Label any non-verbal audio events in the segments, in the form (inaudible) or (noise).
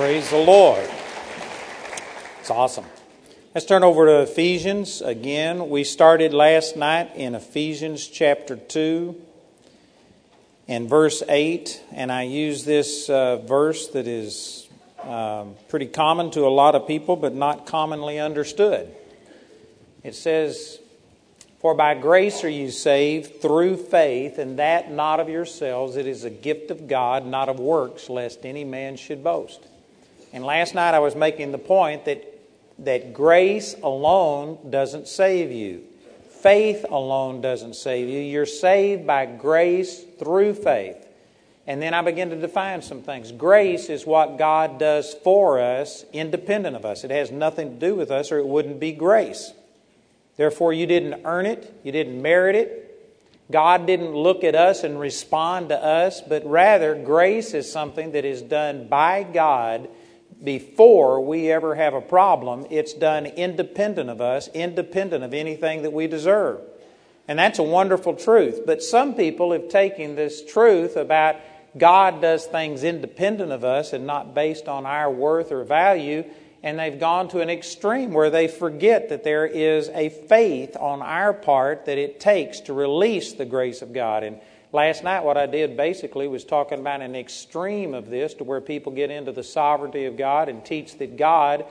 Praise the Lord. It's awesome. Let's turn over to Ephesians again. We started last night in Ephesians chapter 2 and verse 8, and I use this uh, verse that is um, pretty common to a lot of people, but not commonly understood. It says, For by grace are you saved through faith, and that not of yourselves. It is a gift of God, not of works, lest any man should boast. And last night I was making the point that, that grace alone doesn't save you. Faith alone doesn't save you. You're saved by grace through faith. And then I begin to define some things. Grace is what God does for us, independent of us. It has nothing to do with us, or it wouldn't be grace. Therefore, you didn't earn it, you didn't merit it. God didn't look at us and respond to us, but rather, grace is something that is done by God before we ever have a problem. It's done independent of us, independent of anything that we deserve. And that's a wonderful truth. But some people have taken this truth about God does things independent of us and not based on our worth or value, and they've gone to an extreme where they forget that there is a faith on our part that it takes to release the grace of God. And Last night, what I did basically was talking about an extreme of this to where people get into the sovereignty of God and teach that God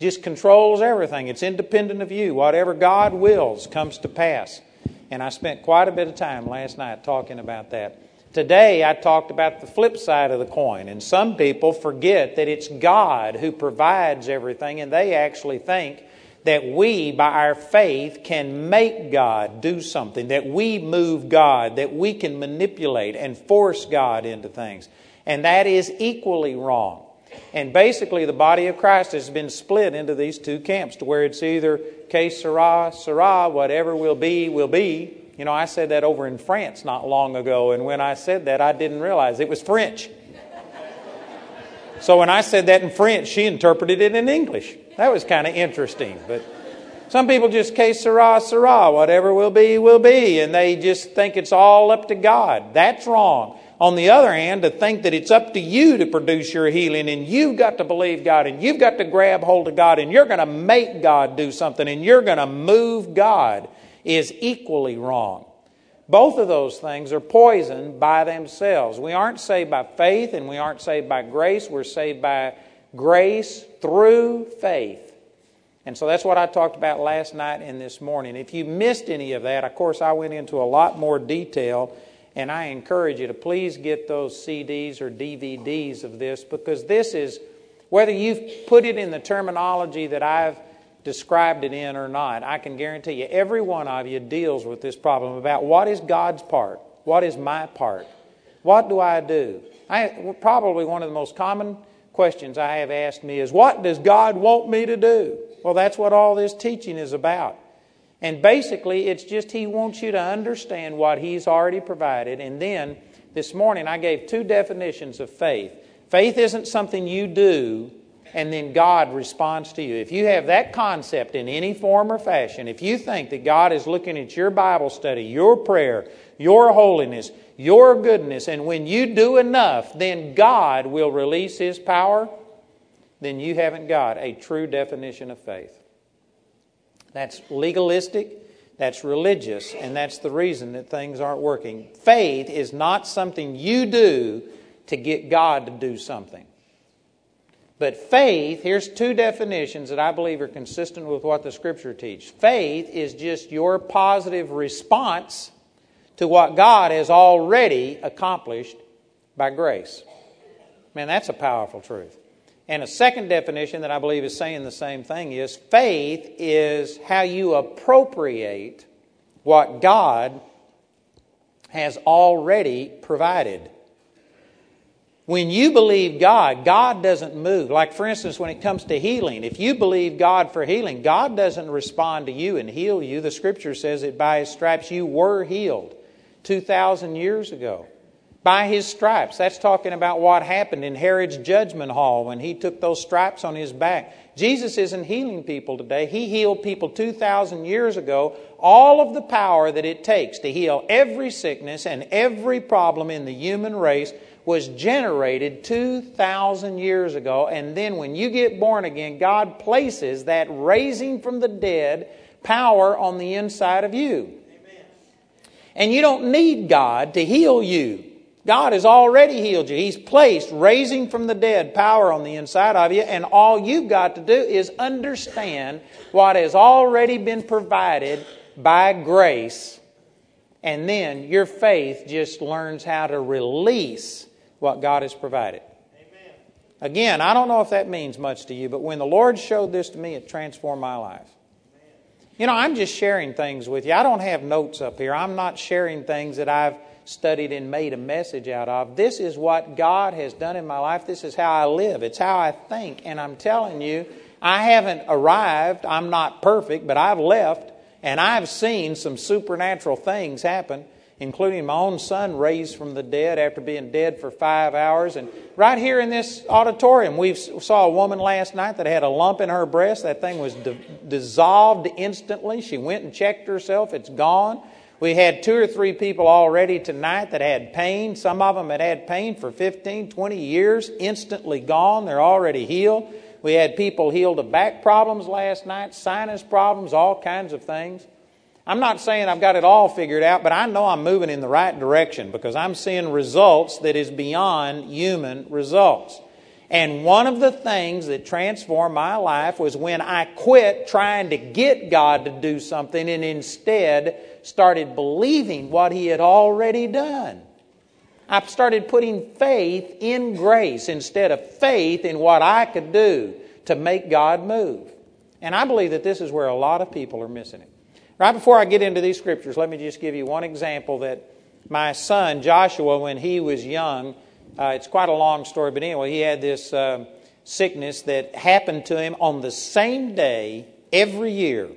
just controls everything. It's independent of you. Whatever God wills comes to pass. And I spent quite a bit of time last night talking about that. Today, I talked about the flip side of the coin. And some people forget that it's God who provides everything, and they actually think that we, by our faith, can make God do something, that we move God, that we can manipulate and force God into things. And that is equally wrong. And basically, the body of Christ has been split into these two camps to where it's either que sera, sera, whatever will be, will be. You know, I said that over in France not long ago, and when I said that, I didn't realize it was French. So when I said that in French, she interpreted it in English. That was kind of interesting. But some people just que sera, sera, whatever will be, will be, and they just think it's all up to God. That's wrong. On the other hand, to think that it's up to you to produce your healing and you've got to believe God and you've got to grab hold of God and you're going to make God do something and you're going to move God is equally wrong. Both of those things are poison by themselves. We aren't saved by faith and we aren't saved by grace. We're saved by grace through faith. And so that's what I talked about last night and this morning. If you missed any of that, of course, I went into a lot more detail, and I encourage you to please get those CDs or DVDs of this because this is, whether you've put it in the terminology that I've described it in or not, I can guarantee you every one of you deals with this problem about what is God's part? What is my part? What do I do? I, probably one of the most common questions I have asked me is, What does God want me to do? Well, that's what all this teaching is about. And basically, it's just He wants you to understand what He's already provided. And then this morning, I gave two definitions of faith. Faith isn't something you do and then God responds to you. If you have that concept in any form or fashion, if you think that God is looking at your Bible study, your prayer, your holiness, your goodness, and when you do enough, then God will release His power, then you haven't got a true definition of faith. That's legalistic, that's religious, and that's the reason that things aren't working. Faith is not something you do to get God to do something. But faith, here's two definitions that I believe are consistent with what the Scripture teaches. Faith is just your positive response to what God has already accomplished by grace. Man, that's a powerful truth. And a second definition that I believe is saying the same thing is faith is how you appropriate what God has already provided. When you believe God, God doesn't move. Like, for instance, when it comes to healing, if you believe God for healing, God doesn't respond to you and heal you. The scripture says that by his stripes you were healed 2,000 years ago. By his stripes. That's talking about what happened in Herod's judgment hall when he took those stripes on his back. Jesus isn't healing people today. He healed people 2,000 years ago. All of the power that it takes to heal every sickness and every problem in the human race was generated 2,000 years ago. And then when you get born again, God places that raising from the dead power on the inside of you. And you don't need God to heal you. God has already healed you. He's placed raising from the dead power on the inside of you, and all you've got to do is understand what has already been provided by grace, and then your faith just learns how to release what God has provided. Amen. Again, I don't know if that means much to you, but when the Lord showed this to me, it transformed my life. You know, I'm just sharing things with you. I don't have notes up here. I'm not sharing things that I've studied and made a message out of. This is what God has done in my life. This is how I live. It's how I think. And I'm telling you, I haven't arrived. I'm not perfect, but I've left and I've seen some supernatural things happen including my own son raised from the dead after being dead for five hours. And right here in this auditorium, we saw a woman last night that had a lump in her breast. That thing was di- dissolved instantly. She went and checked herself, it's gone. We had two or three people already tonight that had pain. Some of them had had pain for 15, 20 years, instantly gone. They're already healed. We had people healed of back problems last night, sinus problems, all kinds of things. I'm not saying I've got it all figured out, but I know I'm moving in the right direction because I'm seeing results that is beyond human results. And one of the things that transformed my life was when I quit trying to get God to do something and instead started believing what He had already done. I started putting faith in grace instead of faith in what I could do to make God move. And I believe that this is where a lot of people are missing it. Right before I get into these scriptures, let me just give you one example that my son Joshua, when he was young, uh, it's quite a long story, but anyway, he had this uh, sickness that happened to him on the same day every year.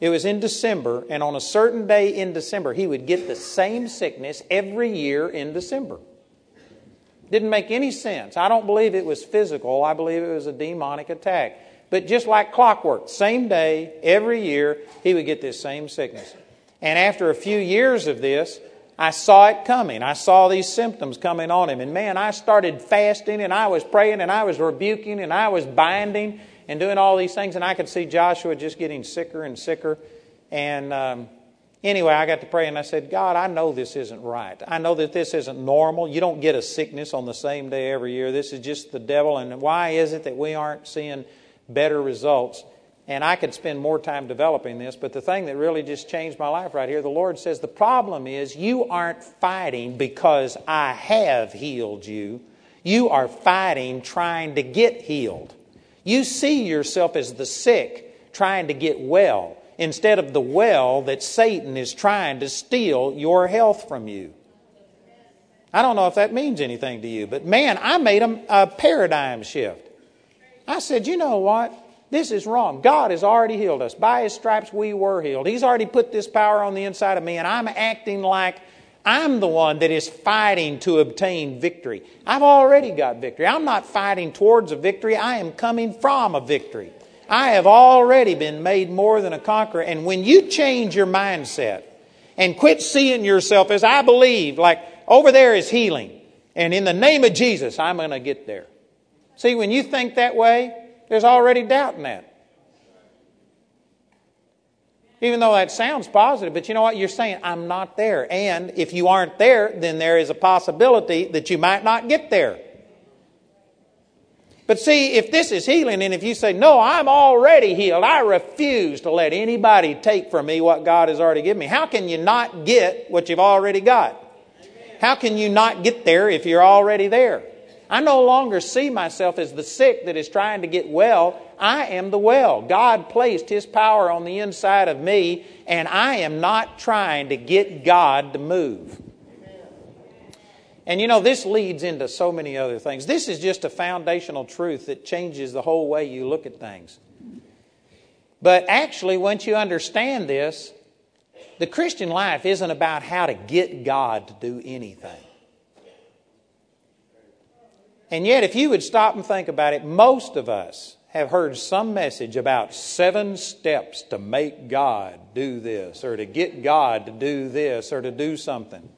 It was in December, and on a certain day in December, he would get the same sickness every year in December. Didn't make any sense. I don't believe it was physical, I believe it was a demonic attack. But just like clockwork, same day, every year, he would get this same sickness. And after a few years of this, I saw it coming. I saw these symptoms coming on him. And man, I started fasting and I was praying and I was rebuking and I was binding and doing all these things. And I could see Joshua just getting sicker and sicker. And um, anyway, I got to pray and I said, God, I know this isn't right. I know that this isn't normal. You don't get a sickness on the same day every year. This is just the devil. And why is it that we aren't seeing better results. And I could spend more time developing this, but the thing that really just changed my life right here, the Lord says the problem is you aren't fighting because I have healed you. You are fighting trying to get healed. You see yourself as the sick trying to get well instead of the well that Satan is trying to steal your health from you. I don't know if that means anything to you, but man, I made a, a paradigm shift. I said, you know what? This is wrong. God has already healed us. By His stripes, we were healed. He's already put this power on the inside of me, and I'm acting like I'm the one that is fighting to obtain victory. I've already got victory. I'm not fighting towards a victory, I am coming from a victory. I have already been made more than a conqueror. And when you change your mindset and quit seeing yourself as I believe, like over there is healing, and in the name of Jesus, I'm going to get there. See, when you think that way, there's already doubt in that. Even though that sounds positive, but you know what? You're saying, I'm not there. And if you aren't there, then there is a possibility that you might not get there. But see, if this is healing, and if you say, No, I'm already healed, I refuse to let anybody take from me what God has already given me, how can you not get what you've already got? How can you not get there if you're already there? I no longer see myself as the sick that is trying to get well. I am the well. God placed His power on the inside of me, and I am not trying to get God to move. And you know, this leads into so many other things. This is just a foundational truth that changes the whole way you look at things. But actually, once you understand this, the Christian life isn't about how to get God to do anything. And yet, if you would stop and think about it, most of us have heard some message about seven steps to make God do this, or to get God to do this, or to do something.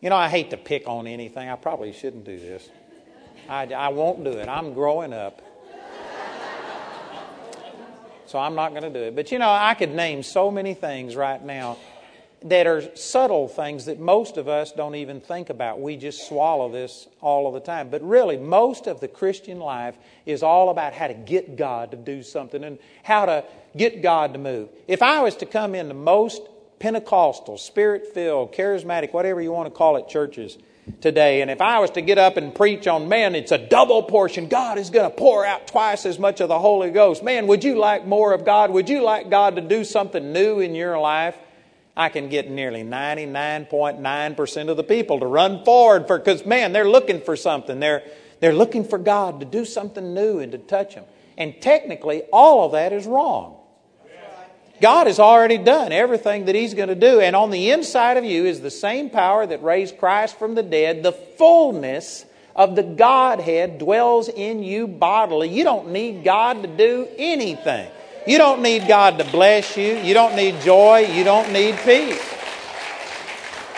You know, I hate to pick on anything. I probably shouldn't do this. I, I won't do it. I'm growing up. So I'm not going to do it. But you know, I could name so many things right now that are subtle things that most of us don't even think about. We just swallow this all of the time. But really, most of the Christian life is all about how to get God to do something and how to get God to move. If I was to come into most Pentecostal, spirit filled, charismatic, whatever you want to call it, churches today, and if I was to get up and preach on, man, it's a double portion, God is going to pour out twice as much of the Holy Ghost. Man, would you like more of God? Would you like God to do something new in your life? I can get nearly 99.9% of the people to run forward for, because man, they're looking for something. They're, they're looking for God to do something new and to touch them. And technically, all of that is wrong. God has already done everything that He's going to do. And on the inside of you is the same power that raised Christ from the dead. The fullness of the Godhead dwells in you bodily. You don't need God to do anything. You don't need God to bless you. You don't need joy. You don't need peace.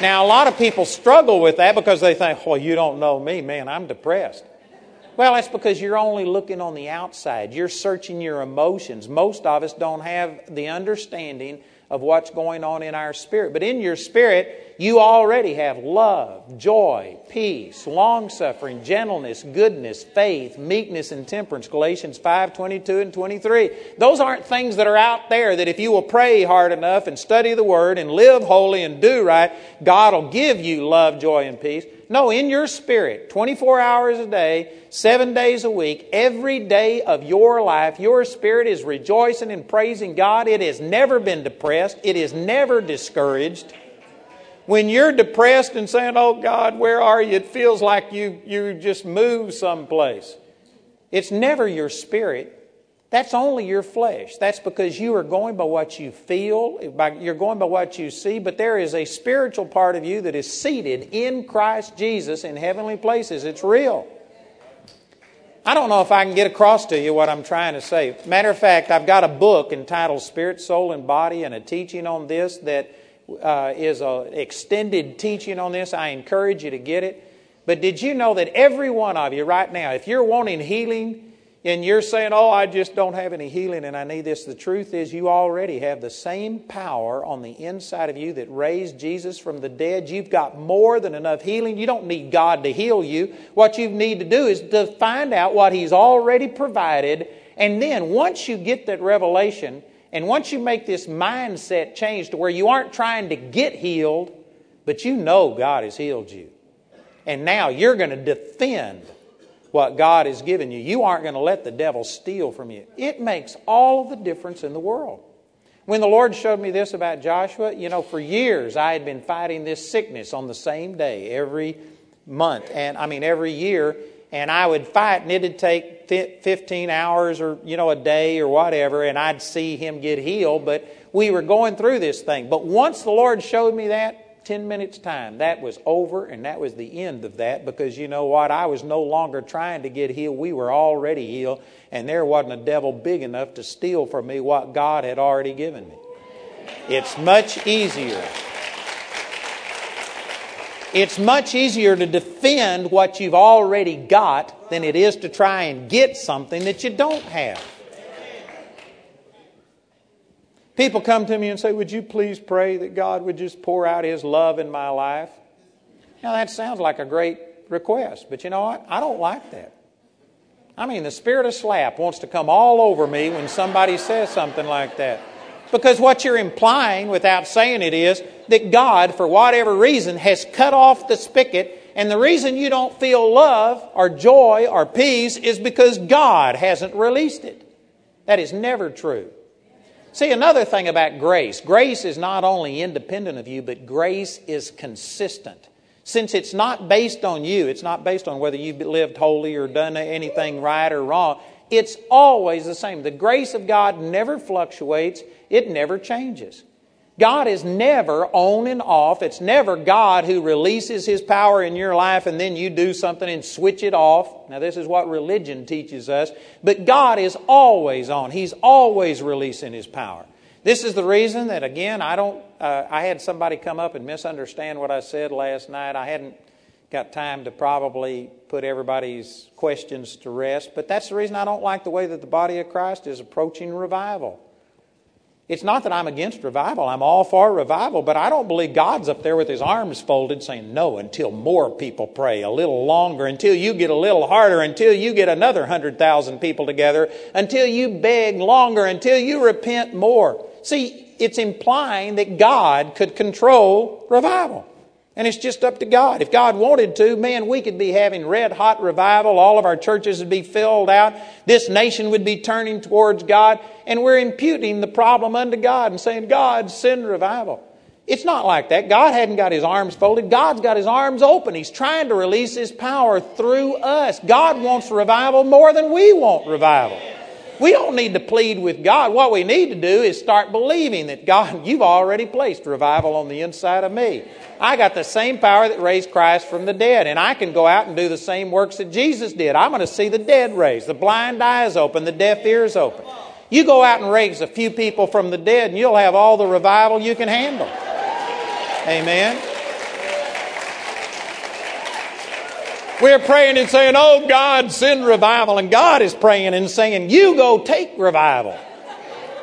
Now, a lot of people struggle with that because they think, well, you don't know me. Man, I'm depressed. Well, that's because you're only looking on the outside. You're searching your emotions. Most of us don't have the understanding of what's going on in our spirit. But in your spirit, you already have love, joy, peace, long suffering, gentleness, goodness, faith, meekness, and temperance. Galatians 5 22 and 23. Those aren't things that are out there that if you will pray hard enough and study the Word and live holy and do right, God will give you love, joy, and peace. No, in your spirit, 24 hours a day, seven days a week, every day of your life, your spirit is rejoicing and praising God. It has never been depressed, it is never discouraged. When you're depressed and saying, Oh God, where are you? It feels like you, you just moved someplace. It's never your spirit. That's only your flesh. That's because you are going by what you feel, by, you're going by what you see, but there is a spiritual part of you that is seated in Christ Jesus in heavenly places. It's real. I don't know if I can get across to you what I'm trying to say. Matter of fact, I've got a book entitled Spirit, Soul, and Body and a teaching on this that uh, is an extended teaching on this. I encourage you to get it. But did you know that every one of you right now, if you're wanting healing, and you're saying, Oh, I just don't have any healing and I need this. The truth is, you already have the same power on the inside of you that raised Jesus from the dead. You've got more than enough healing. You don't need God to heal you. What you need to do is to find out what He's already provided. And then once you get that revelation, and once you make this mindset change to where you aren't trying to get healed, but you know God has healed you. And now you're going to defend what God has given you. You aren't going to let the devil steal from you. It makes all the difference in the world. When the Lord showed me this about Joshua, you know, for years I had been fighting this sickness on the same day every month, and I mean every year, and I would fight, and it'd take 15 hours or, you know, a day or whatever, and I'd see him get healed, but we were going through this thing. But once the Lord showed me that, 10 minutes' time. That was over, and that was the end of that because you know what? I was no longer trying to get healed. We were already healed, and there wasn't a devil big enough to steal from me what God had already given me. It's much easier. It's much easier to defend what you've already got than it is to try and get something that you don't have. People come to me and say, Would you please pray that God would just pour out His love in my life? Now, that sounds like a great request, but you know what? I don't like that. I mean, the spirit of slap wants to come all over me when somebody says something like that. Because what you're implying without saying it is that God, for whatever reason, has cut off the spigot, and the reason you don't feel love or joy or peace is because God hasn't released it. That is never true. See, another thing about grace grace is not only independent of you, but grace is consistent. Since it's not based on you, it's not based on whether you've lived holy or done anything right or wrong, it's always the same. The grace of God never fluctuates, it never changes. God is never on and off. It's never God who releases His power in your life and then you do something and switch it off. Now, this is what religion teaches us. But God is always on. He's always releasing His power. This is the reason that, again, I don't. Uh, I had somebody come up and misunderstand what I said last night. I hadn't got time to probably put everybody's questions to rest, but that's the reason I don't like the way that the body of Christ is approaching revival. It's not that I'm against revival. I'm all for revival, but I don't believe God's up there with his arms folded saying, No, until more people pray a little longer, until you get a little harder, until you get another 100,000 people together, until you beg longer, until you repent more. See, it's implying that God could control revival. And it's just up to God. If God wanted to, man, we could be having red hot revival. All of our churches would be filled out. This nation would be turning towards God. And we're imputing the problem unto God and saying, God, send revival. It's not like that. God hadn't got his arms folded. God's got his arms open. He's trying to release his power through us. God wants revival more than we want revival. We don't need to plead with God. What we need to do is start believing that God, (laughs) you've already placed revival on the inside of me. I got the same power that raised Christ from the dead, and I can go out and do the same works that Jesus did. I'm going to see the dead raised, the blind eyes open, the deaf ears open. You go out and raise a few people from the dead, and you'll have all the revival you can handle. Amen. We're praying and saying, Oh God, send revival. And God is praying and saying, You go take revival.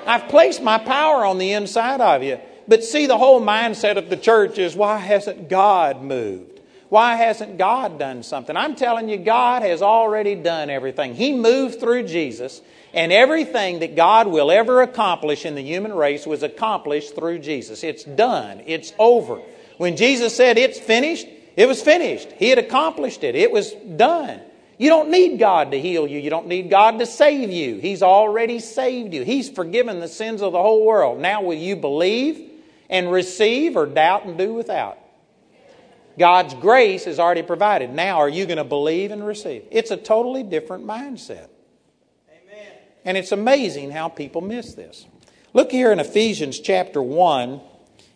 I've placed my power on the inside of you. But see, the whole mindset of the church is why hasn't God moved? Why hasn't God done something? I'm telling you, God has already done everything. He moved through Jesus, and everything that God will ever accomplish in the human race was accomplished through Jesus. It's done, it's over. When Jesus said, It's finished, it was finished. He had accomplished it. It was done. You don't need God to heal you. You don't need God to save you. He's already saved you. He's forgiven the sins of the whole world. Now, will you believe and receive or doubt and do without? God's grace is already provided. Now, are you going to believe and receive? It's a totally different mindset. Amen. And it's amazing how people miss this. Look here in Ephesians chapter 1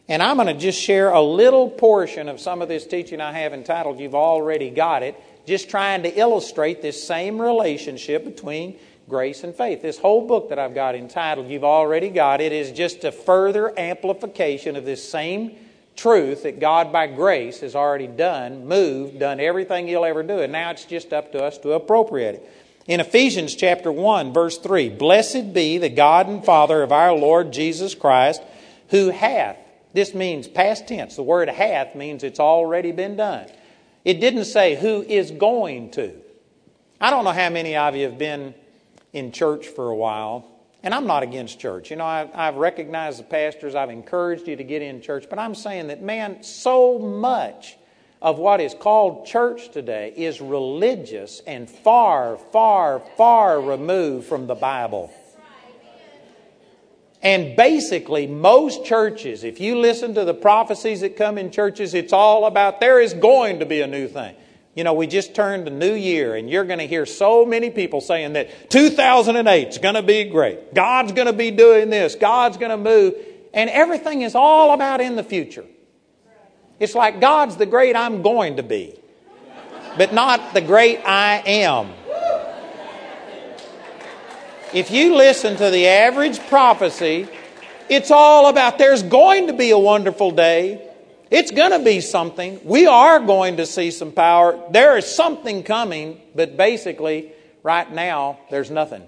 and I'm going to just share a little portion of some of this teaching I have entitled You've Already Got It, just trying to illustrate this same relationship between grace and faith. This whole book that I've got entitled You've Already Got It is just a further amplification of this same truth that God, by grace, has already done, moved, done everything He'll ever do. And now it's just up to us to appropriate it. In Ephesians chapter 1, verse 3 Blessed be the God and Father of our Lord Jesus Christ, who hath this means past tense. The word hath means it's already been done. It didn't say who is going to. I don't know how many of you have been in church for a while, and I'm not against church. You know, I, have recognized the pastors, I've encouraged you to get in church, but I'm saying that, man, so much of what is called church today is religious and far, far, far removed from the Bible. And basically, most churches, if you listen to the prophecies that come in churches, it's all about there is going to be a new thing. You know, we just turned a new year, and you're going to hear so many people saying that 2008 is going to be great. God's going to be doing this. God's going to move. And everything is all about in the future. It's like God's the great I'm going to be, but not the great I am. If you listen to the average prophecy, it's all about there's going to be a wonderful day. It's going to be something. We are going to see some power. There is something coming, but basically, right now, there's nothing.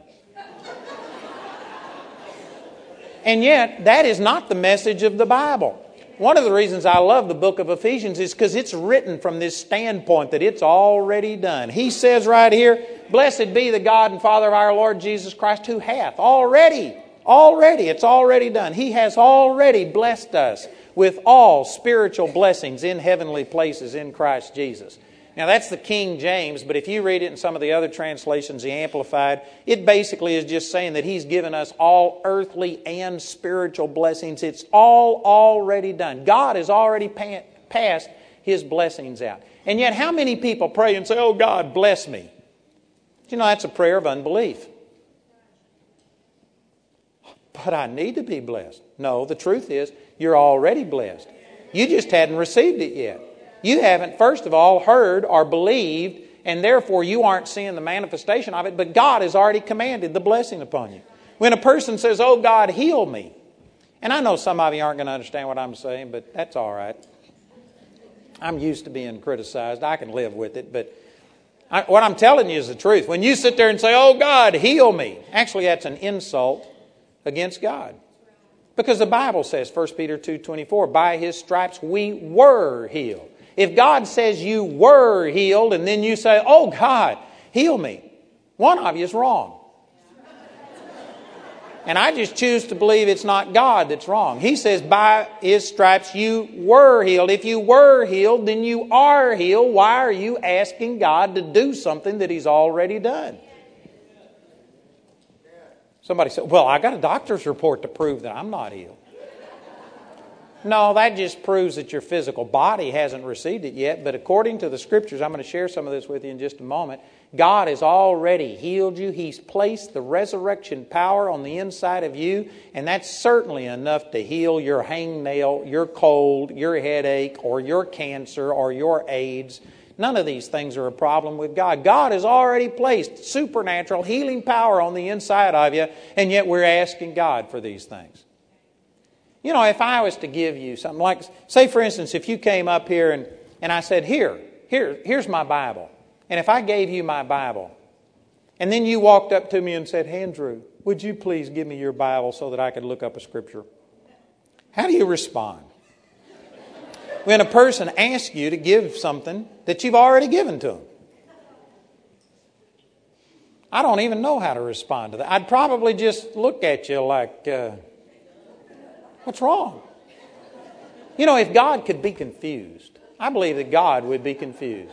And yet, that is not the message of the Bible. One of the reasons I love the book of Ephesians is because it's written from this standpoint that it's already done. He says right here, Blessed be the God and Father of our Lord Jesus Christ, who hath already, already, it's already done. He has already blessed us with all spiritual blessings in heavenly places in Christ Jesus. Now, that's the King James, but if you read it in some of the other translations, the Amplified, it basically is just saying that He's given us all earthly and spiritual blessings. It's all already done. God has already passed His blessings out. And yet, how many people pray and say, Oh, God, bless me? You know, that's a prayer of unbelief. But I need to be blessed. No, the truth is, you're already blessed. You just hadn't received it yet. You haven't, first of all, heard or believed, and therefore you aren't seeing the manifestation of it, but God has already commanded the blessing upon you. When a person says, Oh, God, heal me, and I know some of you aren't going to understand what I'm saying, but that's all right. I'm used to being criticized. I can live with it, but I, what I'm telling you is the truth. When you sit there and say, Oh God, heal me, actually that's an insult against God. Because the Bible says, 1 Peter 2.24, by his stripes we were healed. If God says you were healed and then you say, Oh God, heal me, one of you is wrong. And I just choose to believe it's not God that's wrong. He says, by his stripes you were healed. If you were healed, then you are healed. Why are you asking God to do something that he's already done? Somebody said, Well, I got a doctor's report to prove that I'm not healed. No, that just proves that your physical body hasn't received it yet. But according to the scriptures, I'm going to share some of this with you in just a moment. God has already healed you. He's placed the resurrection power on the inside of you, and that's certainly enough to heal your hangnail, your cold, your headache, or your cancer, or your AIDS. None of these things are a problem with God. God has already placed supernatural healing power on the inside of you, and yet we're asking God for these things. You know, if I was to give you something like, say, for instance, if you came up here and, and I said, Here, here, here's my Bible. And if I gave you my Bible, and then you walked up to me and said, hey, Andrew, would you please give me your Bible so that I could look up a scripture? How do you respond? when a person asks you to give something that you've already given to them? I don't even know how to respond to that. I'd probably just look at you like, uh, What's wrong? You know, if God could be confused, I believe that God would be confused.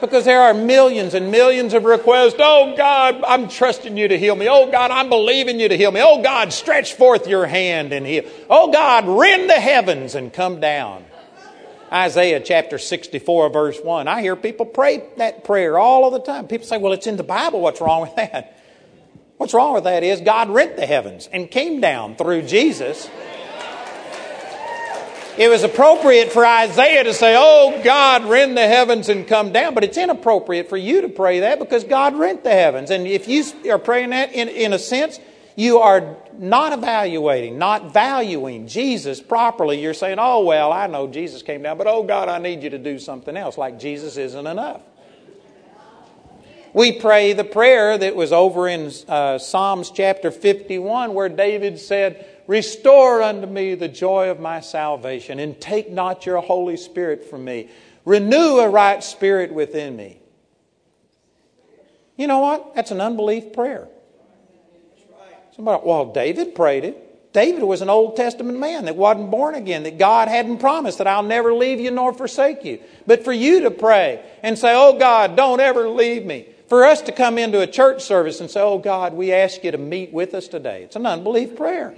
Because there are millions and millions of requests. Oh God, I'm trusting you to heal me. Oh God, I'm believing you to heal me. Oh God, stretch forth your hand and heal. Oh God, rend the heavens and come down. Isaiah chapter 64, verse 1. I hear people pray that prayer all of the time. People say, well, it's in the Bible. What's wrong with that? What's wrong with that is God rent the heavens and came down through Jesus. It was appropriate for Isaiah to say, Oh, God, rend the heavens and come down. But it's inappropriate for you to pray that because God rent the heavens. And if you are praying that, in, in a sense, you are not evaluating, not valuing Jesus properly. You're saying, Oh, well, I know Jesus came down, but oh, God, I need you to do something else, like Jesus isn't enough. We pray the prayer that was over in uh, Psalms chapter 51 where David said, Restore unto me the joy of my salvation and take not your Holy Spirit from me. Renew a right spirit within me. You know what? That's an unbelief prayer. Somebody, well, David prayed it. David was an Old Testament man that wasn't born again, that God hadn't promised that I'll never leave you nor forsake you. But for you to pray and say, Oh God, don't ever leave me. For us to come into a church service and say, Oh God, we ask you to meet with us today, it's an unbelief prayer.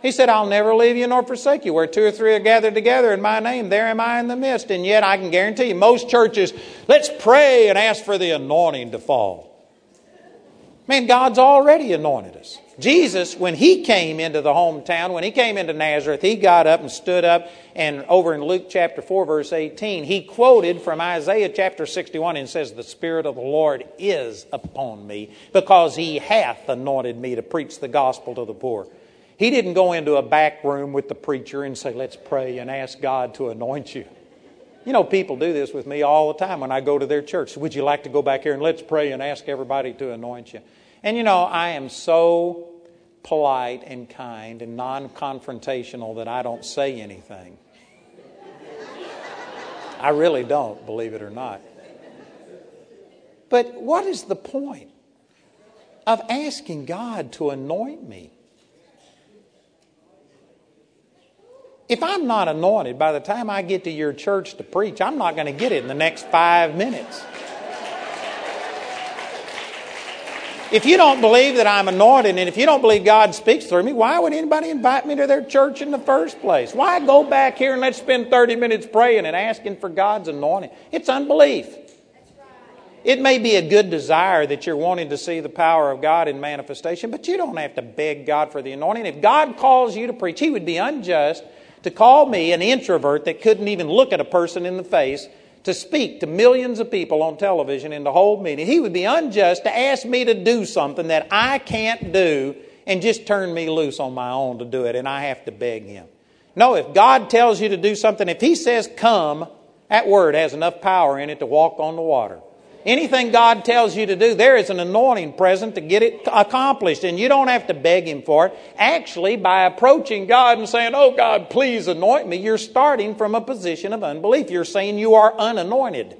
He said, I'll never leave you nor forsake you. Where two or three are gathered together in my name, there am I in the midst. And yet I can guarantee you, most churches, let's pray and ask for the anointing to fall. Man, God's already anointed us. Jesus, when he came into the hometown, when he came into Nazareth, he got up and stood up, and over in Luke chapter 4, verse 18, he quoted from Isaiah chapter 61 and says, The Spirit of the Lord is upon me, because he hath anointed me to preach the gospel to the poor. He didn't go into a back room with the preacher and say, Let's pray and ask God to anoint you. You know, people do this with me all the time when I go to their church. Would you like to go back here and let's pray and ask everybody to anoint you? And you know, I am so polite and kind and non confrontational that I don't say anything. I really don't, believe it or not. But what is the point of asking God to anoint me? If I'm not anointed, by the time I get to your church to preach, I'm not going to get it in the next five minutes. If you don't believe that I'm anointed and if you don't believe God speaks through me, why would anybody invite me to their church in the first place? Why go back here and let's spend 30 minutes praying and asking for God's anointing? It's unbelief. It may be a good desire that you're wanting to see the power of God in manifestation, but you don't have to beg God for the anointing. If God calls you to preach, He would be unjust to call me, an introvert that couldn't even look at a person in the face, to speak to millions of people on television in the whole meeting. He would be unjust to ask me to do something that I can't do and just turn me loose on my own to do it, and I have to beg Him. No, if God tells you to do something, if He says come, that word has enough power in it to walk on the water. Anything God tells you to do, there is an anointing present to get it accomplished, and you don't have to beg Him for it. Actually, by approaching God and saying, Oh God, please anoint me, you're starting from a position of unbelief. You're saying you are unanointed.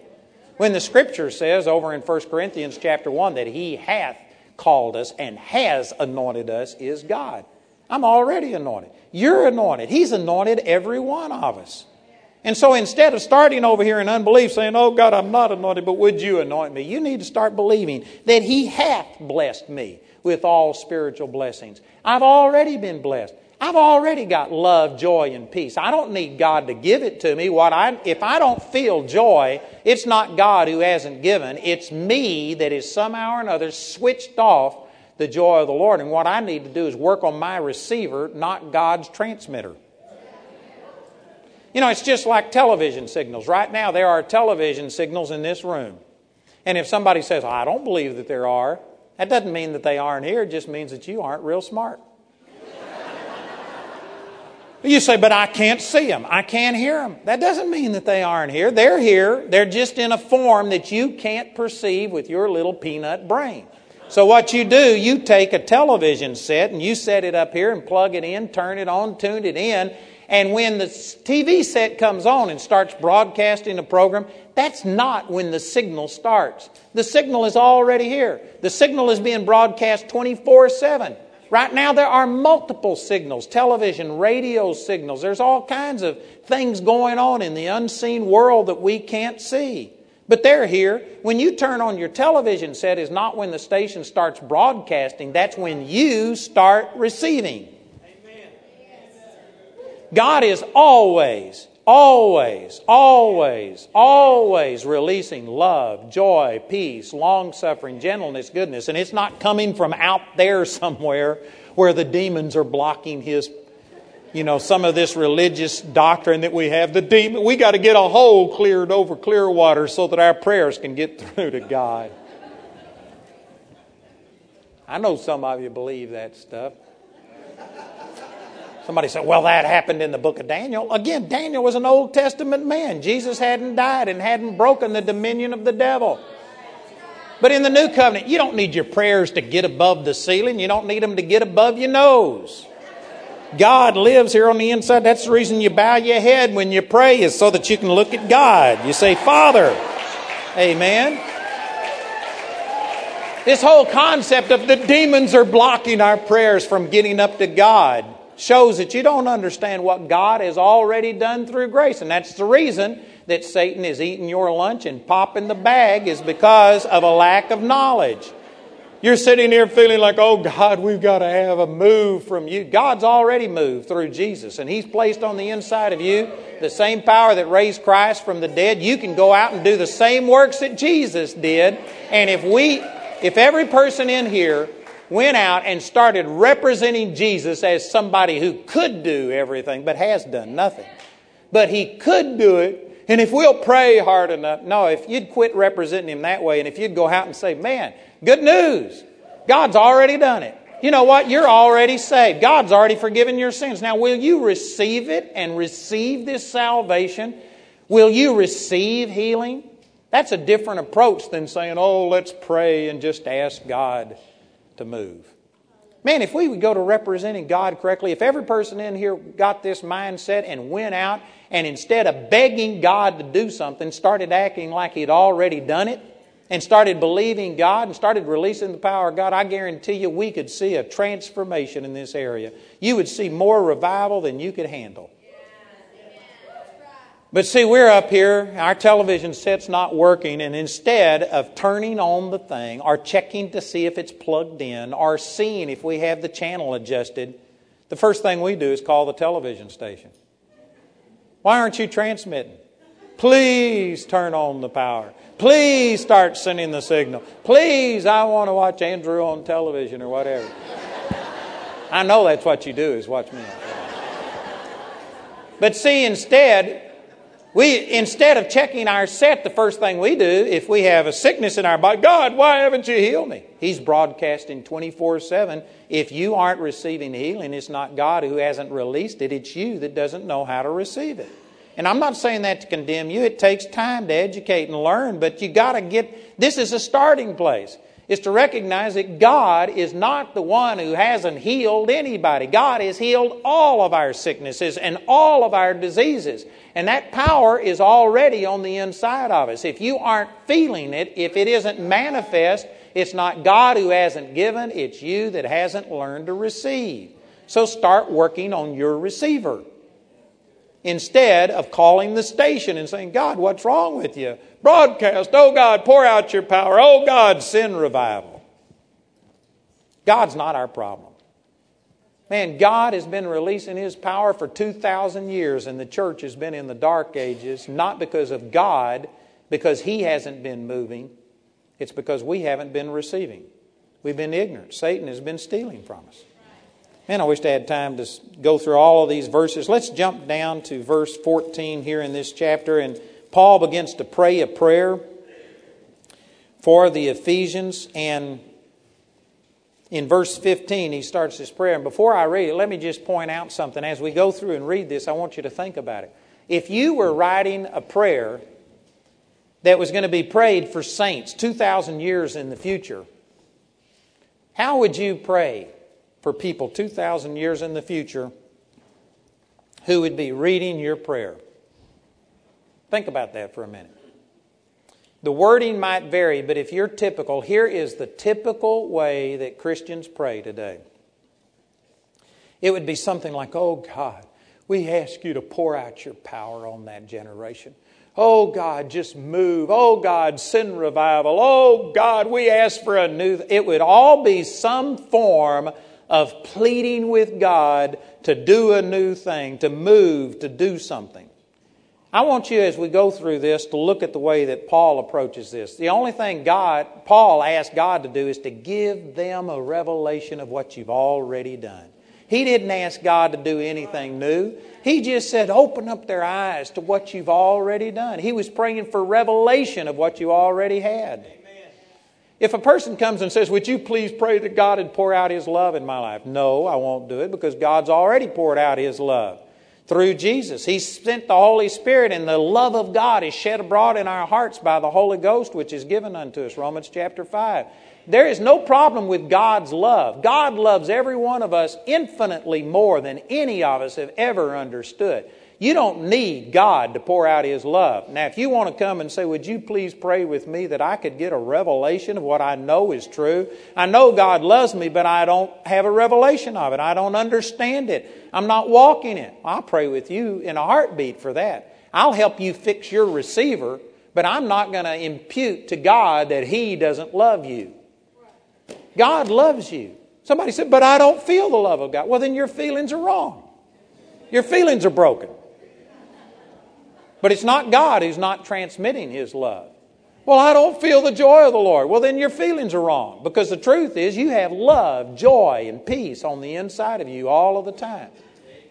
When the scripture says over in 1 Corinthians chapter 1 that He hath called us and has anointed us is God. I'm already anointed. You're anointed. He's anointed every one of us. And so instead of starting over here in unbelief, saying, Oh God, I'm not anointed, but would you anoint me? You need to start believing that He hath blessed me with all spiritual blessings. I've already been blessed. I've already got love, joy, and peace. I don't need God to give it to me. What I, if I don't feel joy, it's not God who hasn't given. It's me that is somehow or another switched off the joy of the Lord. And what I need to do is work on my receiver, not God's transmitter. You know, it's just like television signals. Right now, there are television signals in this room. And if somebody says, I don't believe that there are, that doesn't mean that they aren't here. It just means that you aren't real smart. (laughs) You say, but I can't see them. I can't hear them. That doesn't mean that they aren't here. They're here. They're just in a form that you can't perceive with your little peanut brain. So, what you do, you take a television set and you set it up here and plug it in, turn it on, tune it in. And when the TV set comes on and starts broadcasting the program, that's not when the signal starts. The signal is already here. The signal is being broadcast 24 7. Right now, there are multiple signals television, radio signals. There's all kinds of things going on in the unseen world that we can't see. But they're here. When you turn on your television set, is not when the station starts broadcasting, that's when you start receiving. God is always, always, always, always releasing love, joy, peace, long suffering, gentleness, goodness. And it's not coming from out there somewhere where the demons are blocking his you know some of this religious doctrine that we have. The demon we got to get a hole cleared over clear water so that our prayers can get through to god. I know some of you believe that stuff Somebody said, well, that happened in the book of Daniel. Again, Daniel was an Old Testament man. Jesus hadn't died and hadn't broken the dominion of the devil. But in the new covenant, you don't need your prayers to get above the ceiling. You don't need them to get above your nose. God lives here on the inside. That's the reason you bow your head when you pray, is so that you can look at God. You say, Father. Amen. This whole concept of the demons are blocking our prayers from getting up to God shows that you don't understand what God has already done through grace. And that's the reason that Satan is eating your lunch and popping the bag is because of a lack of knowledge. You're sitting here feeling like, oh God, we've got to have a move from you. God's already moved through Jesus, and He's placed on the inside of you the same power that raised Christ from the dead. You can go out and do the same works that Jesus did. And if we, if every person in here went out and started representing Jesus as somebody who could do everything but has done nothing. But he could do it, and if we'll pray hard enough, no, if you'd quit representing him that way, and if you'd go out and say, man, good news, God's already done it. You know what? You're already saved. God's already forgiven your sins. Now, will you receive it and receive this salvation? Will you receive healing? That's a different approach than saying, oh, let's pray and just ask God to move. Man, if we would go to representing God correctly, if every person in here got this mindset and went out and instead of begging God to do something, started acting like He'd already done it and started believing God and started releasing the power of God, I guarantee you we could see a transformation in this area. You would see more revival than you could handle. But see, we're up here, our television set's not working, and instead of turning on the thing or checking to see if it's plugged in or seeing if we have the channel adjusted, the first thing we do is call the television station. Why aren't you transmitting? Please turn on the power. Please start sending the signal. Please, I want to watch Andrew on television or whatever. I know that's what you do is watch me. But see, instead, we instead of checking our set, the first thing we do, if we have a sickness in our body, God, why haven't you healed me? He's broadcasting 24 7. If you aren't receiving healing, it's not God who hasn't released it, it's you that doesn't know how to receive it. And I'm not saying that to condemn you. It takes time to educate and learn, but you got to get this is a starting place. Is to recognize that God is not the one who hasn't healed anybody. God has healed all of our sicknesses and all of our diseases. And that power is already on the inside of us. If you aren't feeling it, if it isn't manifest, it's not God who hasn't given, it's you that hasn't learned to receive. So start working on your receiver instead of calling the station and saying, God, what's wrong with you? Broadcast, oh God, pour out your power. Oh God, send revival. God's not our problem. Man, God has been releasing His power for 2,000 years, and the church has been in the dark ages, not because of God, because He hasn't been moving. It's because we haven't been receiving. We've been ignorant. Satan has been stealing from us. Man, I wish I had time to go through all of these verses. Let's jump down to verse 14 here in this chapter, and Paul begins to pray a prayer for the Ephesians. And in verse 15, he starts his prayer. And before I read it, let me just point out something. As we go through and read this, I want you to think about it. If you were writing a prayer that was going to be prayed for saints 2,000 years in the future, how would you pray? For people 2,000 years in the future who would be reading your prayer. Think about that for a minute. The wording might vary, but if you're typical, here is the typical way that Christians pray today. It would be something like, Oh God, we ask you to pour out your power on that generation. Oh God, just move. Oh God, send revival. Oh God, we ask for a new. It would all be some form of pleading with God to do a new thing, to move, to do something. I want you, as we go through this, to look at the way that Paul approaches this. The only thing God, Paul asked God to do is to give them a revelation of what you've already done. He didn't ask God to do anything new. He just said, open up their eyes to what you've already done. He was praying for revelation of what you already had. If a person comes and says, Would you please pray that God would pour out His love in my life? No, I won't do it because God's already poured out His love through Jesus. He sent the Holy Spirit, and the love of God is shed abroad in our hearts by the Holy Ghost, which is given unto us. Romans chapter 5. There is no problem with God's love. God loves every one of us infinitely more than any of us have ever understood. You don't need God to pour out His love. Now, if you want to come and say, Would you please pray with me that I could get a revelation of what I know is true? I know God loves me, but I don't have a revelation of it. I don't understand it. I'm not walking it. I'll pray with you in a heartbeat for that. I'll help you fix your receiver, but I'm not going to impute to God that He doesn't love you. God loves you. Somebody said, But I don't feel the love of God. Well, then your feelings are wrong. Your feelings are broken. But it's not God who's not transmitting His love. Well, I don't feel the joy of the Lord. Well, then your feelings are wrong because the truth is you have love, joy, and peace on the inside of you all of the time.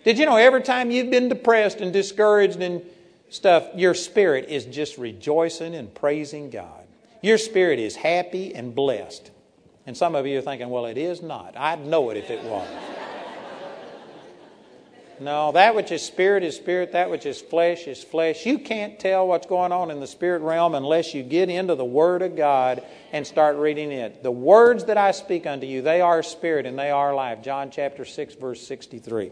Did you know every time you've been depressed and discouraged and stuff, your spirit is just rejoicing and praising God? Your spirit is happy and blessed. And some of you are thinking, well, it is not. I'd know it if it was. No, that which is spirit is spirit, that which is flesh is flesh. You can't tell what's going on in the spirit realm unless you get into the Word of God and start reading it. The words that I speak unto you, they are spirit and they are life. John chapter 6, verse 63.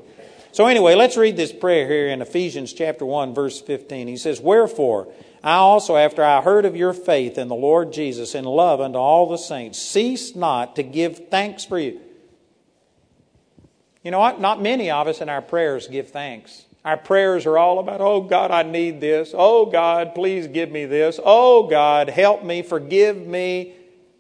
So, anyway, let's read this prayer here in Ephesians chapter 1, verse 15. He says, Wherefore, I also, after I heard of your faith in the Lord Jesus and love unto all the saints, cease not to give thanks for you you know what? Not many of us in our prayers give thanks. Our prayers are all about, oh God, I need this. Oh God, please give me this. Oh God, help me, forgive me.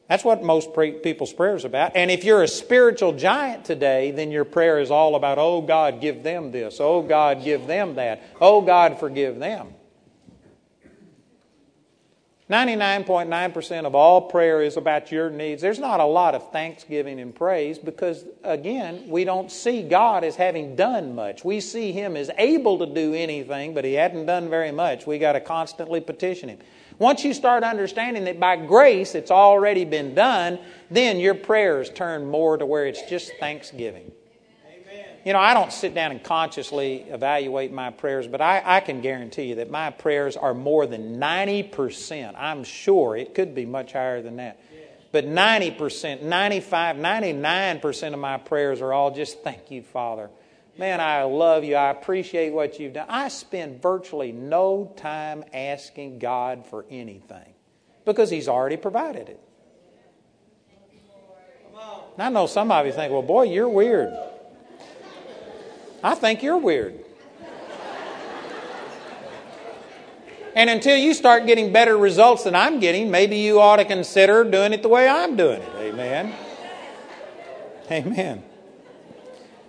That's what most people's prayers are about. And if you're a spiritual giant today, then your prayer is all about, oh God, give them this. Oh God, give them that. Oh God, forgive them. 99.9% of all prayer is about your needs. There's not a lot of thanksgiving and praise because, again, we don't see God as having done much. We see Him as able to do anything, but He hadn't done very much. We got to constantly petition Him. Once you start understanding that by grace it's already been done, then your prayers turn more to where it's just thanksgiving. You know, I don't sit down and consciously evaluate my prayers, but I, I can guarantee you that my prayers are more than 90%. I'm sure it could be much higher than that. But 90%, 95, 99% of my prayers are all just thank you, Father. Man, I love you. I appreciate what you've done. I spend virtually no time asking God for anything because He's already provided it. And I know some of you think, well, boy, you're weird. I think you're weird. And until you start getting better results than I'm getting, maybe you ought to consider doing it the way I'm doing it. Amen. Amen.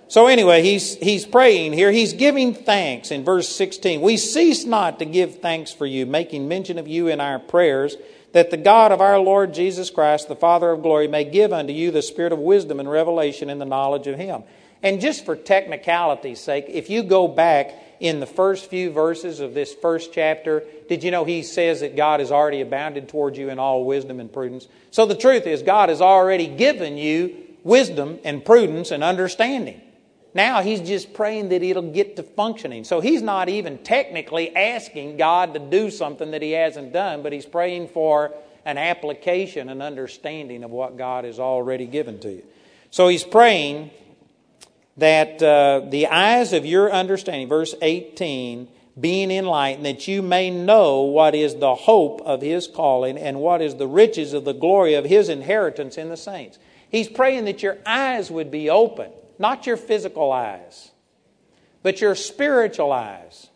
So anyway, he's he's praying here. He's giving thanks in verse 16. We cease not to give thanks for you, making mention of you in our prayers, that the God of our Lord Jesus Christ, the Father of glory, may give unto you the spirit of wisdom and revelation in the knowledge of him and just for technicality's sake, if you go back in the first few verses of this first chapter, did you know he says that God has already abounded towards you in all wisdom and prudence? So the truth is, God has already given you wisdom and prudence and understanding. Now he's just praying that it'll get to functioning. So he's not even technically asking God to do something that he hasn't done, but he's praying for an application, an understanding of what God has already given to you. So he's praying that uh, the eyes of your understanding, verse 18, being enlightened, that you may know what is the hope of his calling and what is the riches of the glory of his inheritance in the saints. He's praying that your eyes would be open, not your physical eyes, but your spiritual eyes.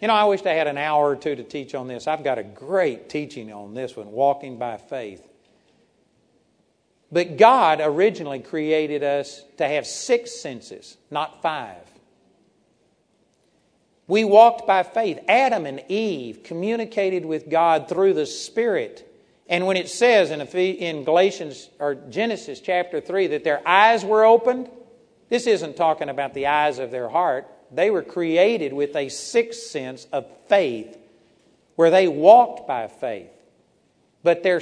You know, I wish I had an hour or two to teach on this. I've got a great teaching on this one, walking by faith. But God originally created us to have six senses, not five. We walked by faith. Adam and Eve communicated with God through the Spirit. And when it says in, in Galatians or Genesis chapter 3 that their eyes were opened, this isn't talking about the eyes of their heart. They were created with a sixth sense of faith where they walked by faith. But their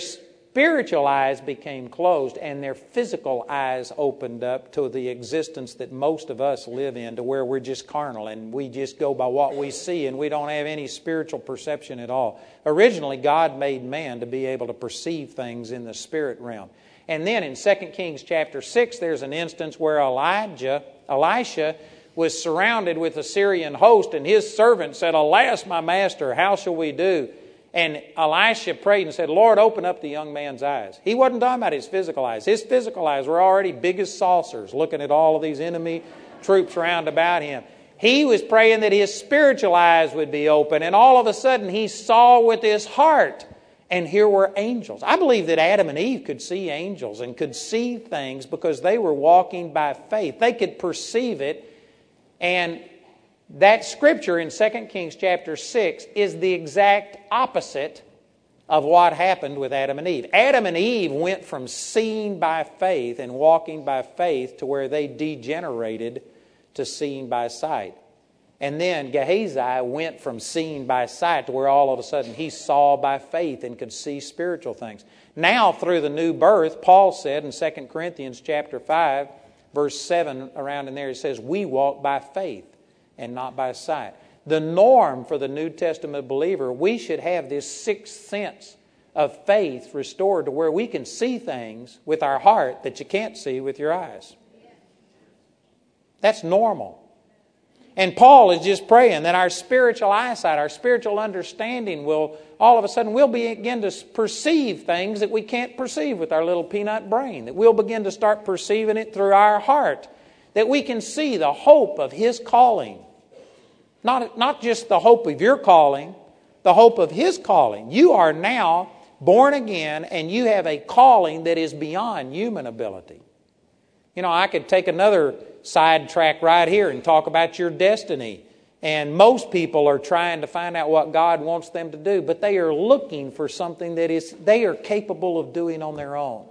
spiritual eyes became closed and their physical eyes opened up to the existence that most of us live in, to where we're just carnal and we just go by what we see and we don't have any spiritual perception at all. Originally, God made man to be able to perceive things in the spirit realm. And then in 2 Kings chapter 6, there's an instance where Elijah, Elisha, was surrounded with a Syrian host, and his servant said, Alas, my master, how shall we do? And Elisha prayed and said, Lord, open up the young man's eyes. He wasn't talking about his physical eyes. His physical eyes were already big as saucers, looking at all of these enemy troops round about him. He was praying that his spiritual eyes would be open, and all of a sudden he saw with his heart, and here were angels. I believe that Adam and Eve could see angels and could see things because they were walking by faith. They could perceive it, and that scripture in 2 Kings chapter 6 is the exact opposite of what happened with Adam and Eve. Adam and Eve went from seeing by faith and walking by faith to where they degenerated to seeing by sight. And then Gehazi went from seeing by sight to where all of a sudden he saw by faith and could see spiritual things. Now through the new birth, Paul said in 2 Corinthians chapter 5, verse 7 around in there, he says, We walk by faith and not by sight. The norm for the New Testament believer, we should have this sixth sense of faith restored to where we can see things with our heart that you can't see with your eyes. That's normal. And Paul is just praying that our spiritual eyesight, our spiritual understanding will all of a sudden we'll begin to perceive things that we can't perceive with our little peanut brain, that we'll begin to start perceiving it through our heart that we can see the hope of His calling. Not, not just the hope of your calling, the hope of His calling. You are now born again and you have a calling that is beyond human ability. You know, I could take another sidetrack right here and talk about your destiny And most people are trying to find out what God wants them to do, but they are looking for something that is they are capable of doing on their own.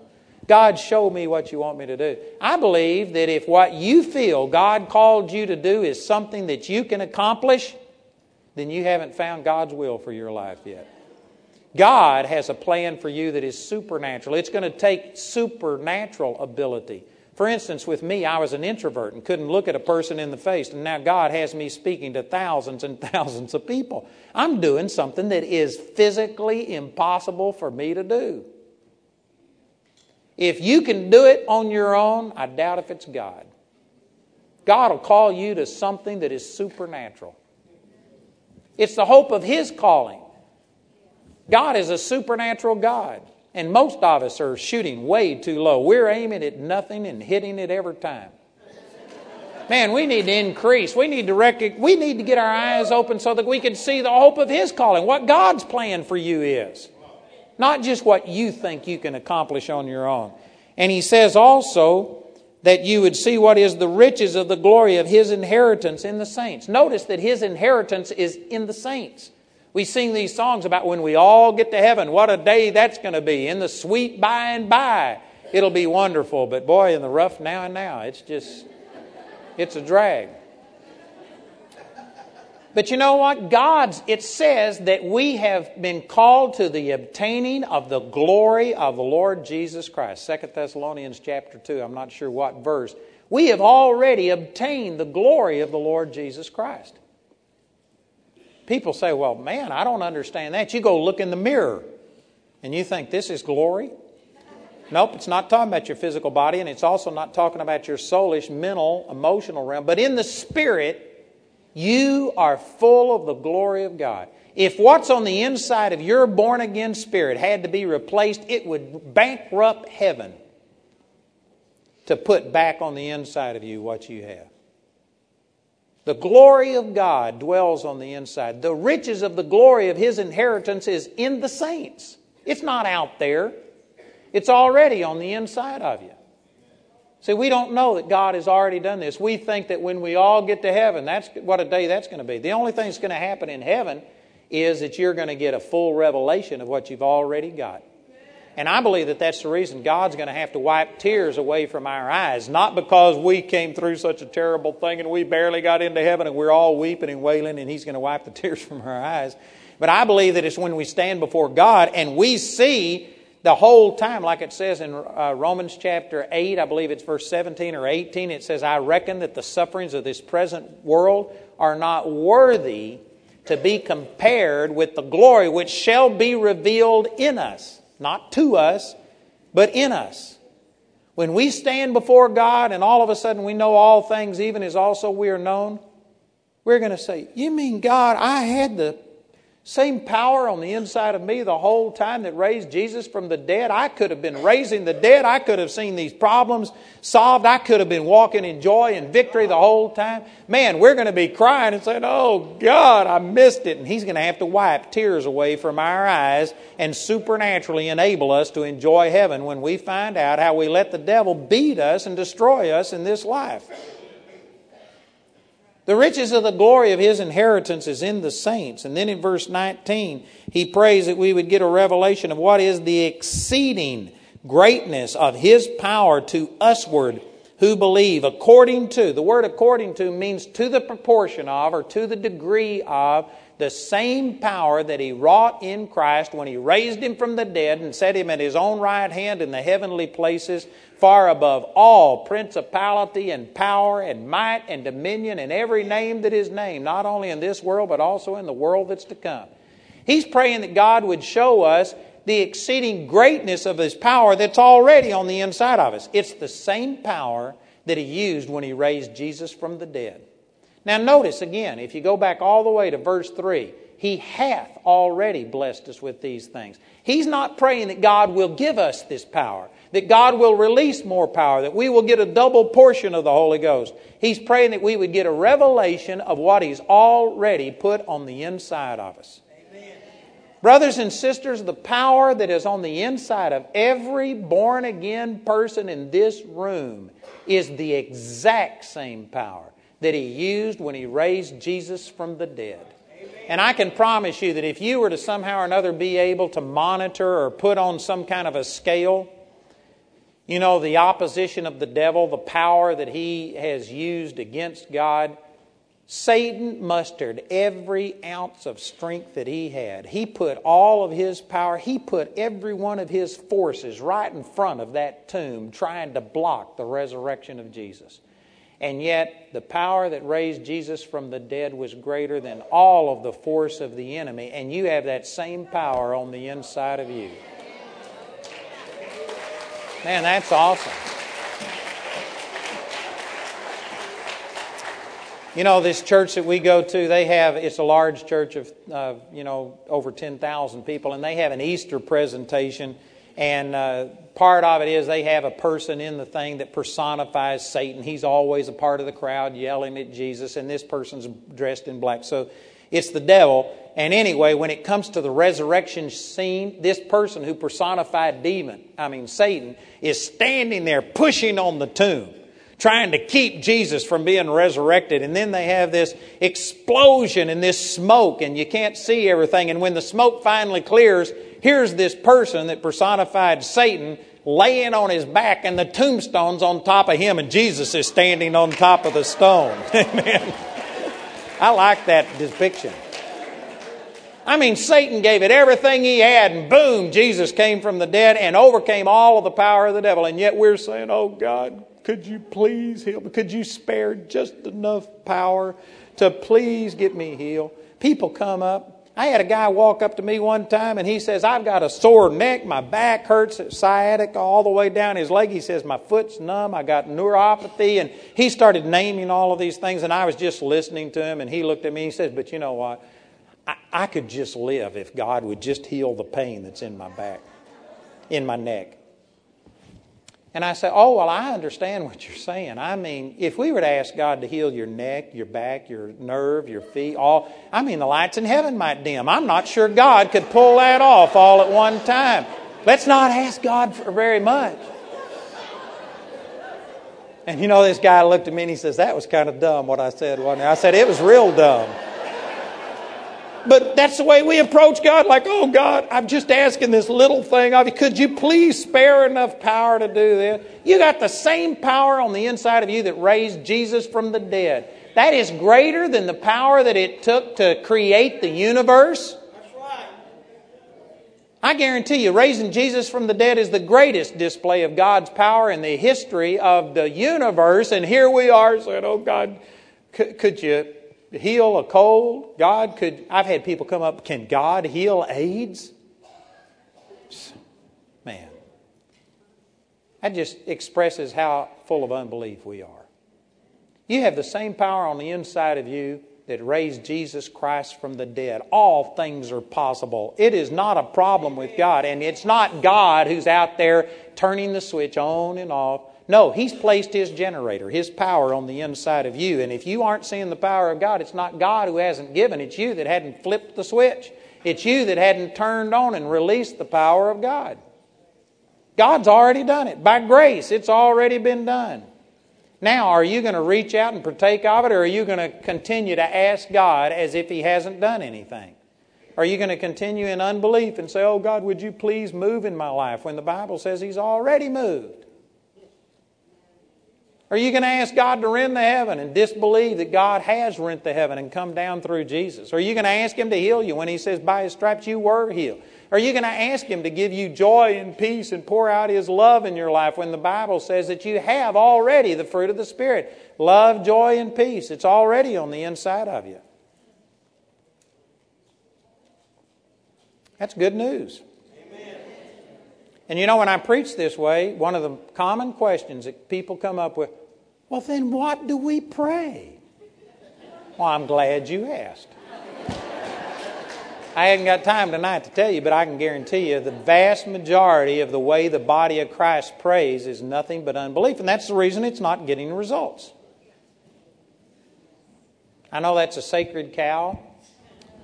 God, show me what you want me to do. I believe that if what you feel God called you to do is something that you can accomplish, then you haven't found God's will for your life yet. God has a plan for you that is supernatural. It's going to take supernatural ability. For instance, with me, I was an introvert and couldn't look at a person in the face, and now God has me speaking to thousands and (laughs) thousands of people. I'm doing something that is physically impossible for me to do. If you can do it on your own, I doubt if it's God. God will call you to something that is supernatural. It's the hope of His calling. God is a supernatural God. And most of us are shooting way too low. We're aiming at nothing and hitting it every time. Man, we need to increase. We need to rec- we need to get our eyes open so that we can see the hope of His calling, what God's plan for you is. Not just what you think you can accomplish on your own. And He says also that you would see what is the riches of the glory of His inheritance in the saints. Notice that His inheritance is in the saints. We sing these songs about when we all get to heaven, what a day that's going to be. In the sweet by and by, it'll be wonderful. But boy, in the rough now and now, it's just, it's a drag. But you know what? God's, it says that we have been called to the obtaining of the glory of the Lord Jesus Christ. Second Thessalonians chapter 2, I'm not sure what verse. We have already obtained the glory of the Lord Jesus Christ. People say, well, man, I don't understand that. You go look in the mirror and you think this is glory. Nope, it's not talking about your physical body, and it's also not talking about your soulish, mental, emotional realm. But in the spirit, you are full of the glory of God. If what's on the inside of your born again spirit had to be replaced, it would bankrupt heaven to put back on the inside of you what you have. The glory of God dwells on the inside. The riches of the glory of His inheritance is in the saints. It's not out there, it's already on the inside of you. See, we don't know that God has already done this. We think that when we all get to heaven, that's what a day that's going to be. The only thing that's going to happen in heaven is that you're going to get a full revelation of what you've already got. And I believe that that's the reason God's going to have to wipe tears away from our eyes. Not because we came through such a terrible thing and we barely got into heaven and we're all weeping and wailing and He's going to wipe the (laughs) tears from our eyes. But I believe that it's when we stand before God and we see the whole time, like it says in uh, Romans chapter 8, I believe it's verse 17 or 18, it says, I reckon that the sufferings of this present world are not worthy to be compared with the glory which shall be revealed in us not to us, but in us. When we stand before God and all of a sudden we know all things, even as also we are known, we're going to say, You mean, God, I had the same power on the inside of me the whole time that raised Jesus from the dead. I could have been raising the dead. I could have seen these problems solved. I could have been walking in joy and victory the whole time. Man, we're going to be crying and saying, Oh God, I missed it. And He's going to have to wipe tears away from our eyes and supernaturally enable us to enjoy heaven when we find out how we let the devil beat us and destroy us in this life. The riches of the glory of his inheritance is in the saints. And then in verse 19, he prays that we would get a revelation of what is the exceeding greatness of his power to usward who believe according to. The word according to means to the proportion of or to the degree of the same power that he wrought in Christ when he raised him from the dead and set him at his own right hand in the heavenly places, far above all principality and power and might and dominion and every name that is named, not only in this world, but also in the world that's to come. He's praying that God would show us the exceeding greatness of his power that's already on the inside of us. It's the same power that he used when he raised Jesus from the dead. Now, notice again, if you go back all the way to verse 3, He hath already blessed us with these things. He's not praying that God will give us this power, that God will release more power, that we will get a double portion of the Holy Ghost. He's praying that we would get a revelation of what He's already put on the inside of us. Brothers and sisters, the power that is on the inside of every born again person in this room is the exact same power that He used when He raised Jesus from the dead. And I can promise you that if you were to somehow or another be able to monitor or put on some kind of a scale, you know, the opposition of the devil, the power that he has used against God, Satan mustered every ounce of strength that he had. He put all of his power, he put every one of his forces right in front of that tomb, trying to block the resurrection of Jesus. And yet, the power that raised Jesus from the dead was greater than all of the force of the enemy, and you have that same power on the inside of you. Man, that's awesome. You know, this church that we go to, they have, it's a large church of, uh, you know, over 10,000 people, and they have an Easter presentation. And uh, part of it is they have a person in the thing that personifies Satan. He's always a part of the crowd yelling at Jesus, and this person's dressed in black. So it's the devil. And anyway, when it comes to the resurrection scene, this person who personified demon, I mean Satan, is standing there pushing on the tomb, trying to keep Jesus from being resurrected. And then they have this explosion and this smoke, and you can't see everything. And when the smoke finally clears, here's this person that personified Satan laying on his back, and the tombstone's on top of him, and Jesus is standing on top of the stone. (laughs) Amen. I like that depiction. I mean, Satan gave it everything he had, and boom, Jesus came from the dead and overcame all of the power of the devil. And yet we're saying, Oh God, could you please heal me? Could you spare just enough power to please get me healed? People come up. I had a guy walk up to me one time and he says, I've got a sore neck, my back hurts, sciatica all the way down his leg. He says, My foot's numb, I got neuropathy. And he started naming all of these things, and I was just listening to him. And he looked at me and he says, But you know what? I, I could just live if God would just heal the pain that's in my back, in my neck. And I say, Oh, well, I understand what you're saying. I mean, if we were to ask God to heal your neck, your back, your nerve, your feet, all, I mean, the lights in heaven might dim. I'm not sure God could pull that off all at one time. Let's not ask God for very much. And you know, this guy looked at me and he says, That was kind of dumb what I said, wasn't it? I said, It was real dumb. But that's the way we approach God. Like, oh God, I'm just asking this little thing of you. Could you please spare enough power to do this? You got the same power on the inside of you that raised Jesus from the dead. That is greater than the power that it took to create the universe. That's right. I guarantee you, raising Jesus from the dead is the greatest display of God's power in the history of the universe. And here we are saying, oh God, could, could you heal a cold. God could, I've had people come up, can God heal AIDS? Man, that just expresses how full of unbelief we are. You have the same power on the inside of you that raised Jesus Christ from the dead. All things are possible. It is not a problem with God, and it's not God who's out there turning the switch on and off. No, He's placed His generator, His power on the inside of you. And if you aren't seeing the power of God, it's not God who hasn't given, it's you that hadn't flipped the switch. It's you that hadn't turned on and released the power of God. God's already done it. By grace, it's already been done. Now, are you going to reach out and partake of it, or are you going to continue to ask God as if He hasn't done anything? Are you going to continue in unbelief and say, Oh, God, would you please move in my life when the Bible says He's already moved? Are you going to ask God to rent the heaven and disbelieve that God has rent the heaven and come down through Jesus? Are you going to ask Him to heal you when He says, by His stripes you were healed? Are you going to ask Him to give you joy and peace and pour out His love in your life when the Bible says that you have already the fruit of the Spirit? Love, joy, and peace. It's already on the inside of you. That's good news. And you know, when I preach this way, one of the common questions that people come up with well, then what do we pray? Well, I'm glad you asked. I hadn't got time tonight to tell you, but I can guarantee you the vast majority of the way the body of Christ prays is nothing but unbelief, and that's the reason it's not getting results. I know that's a sacred cow.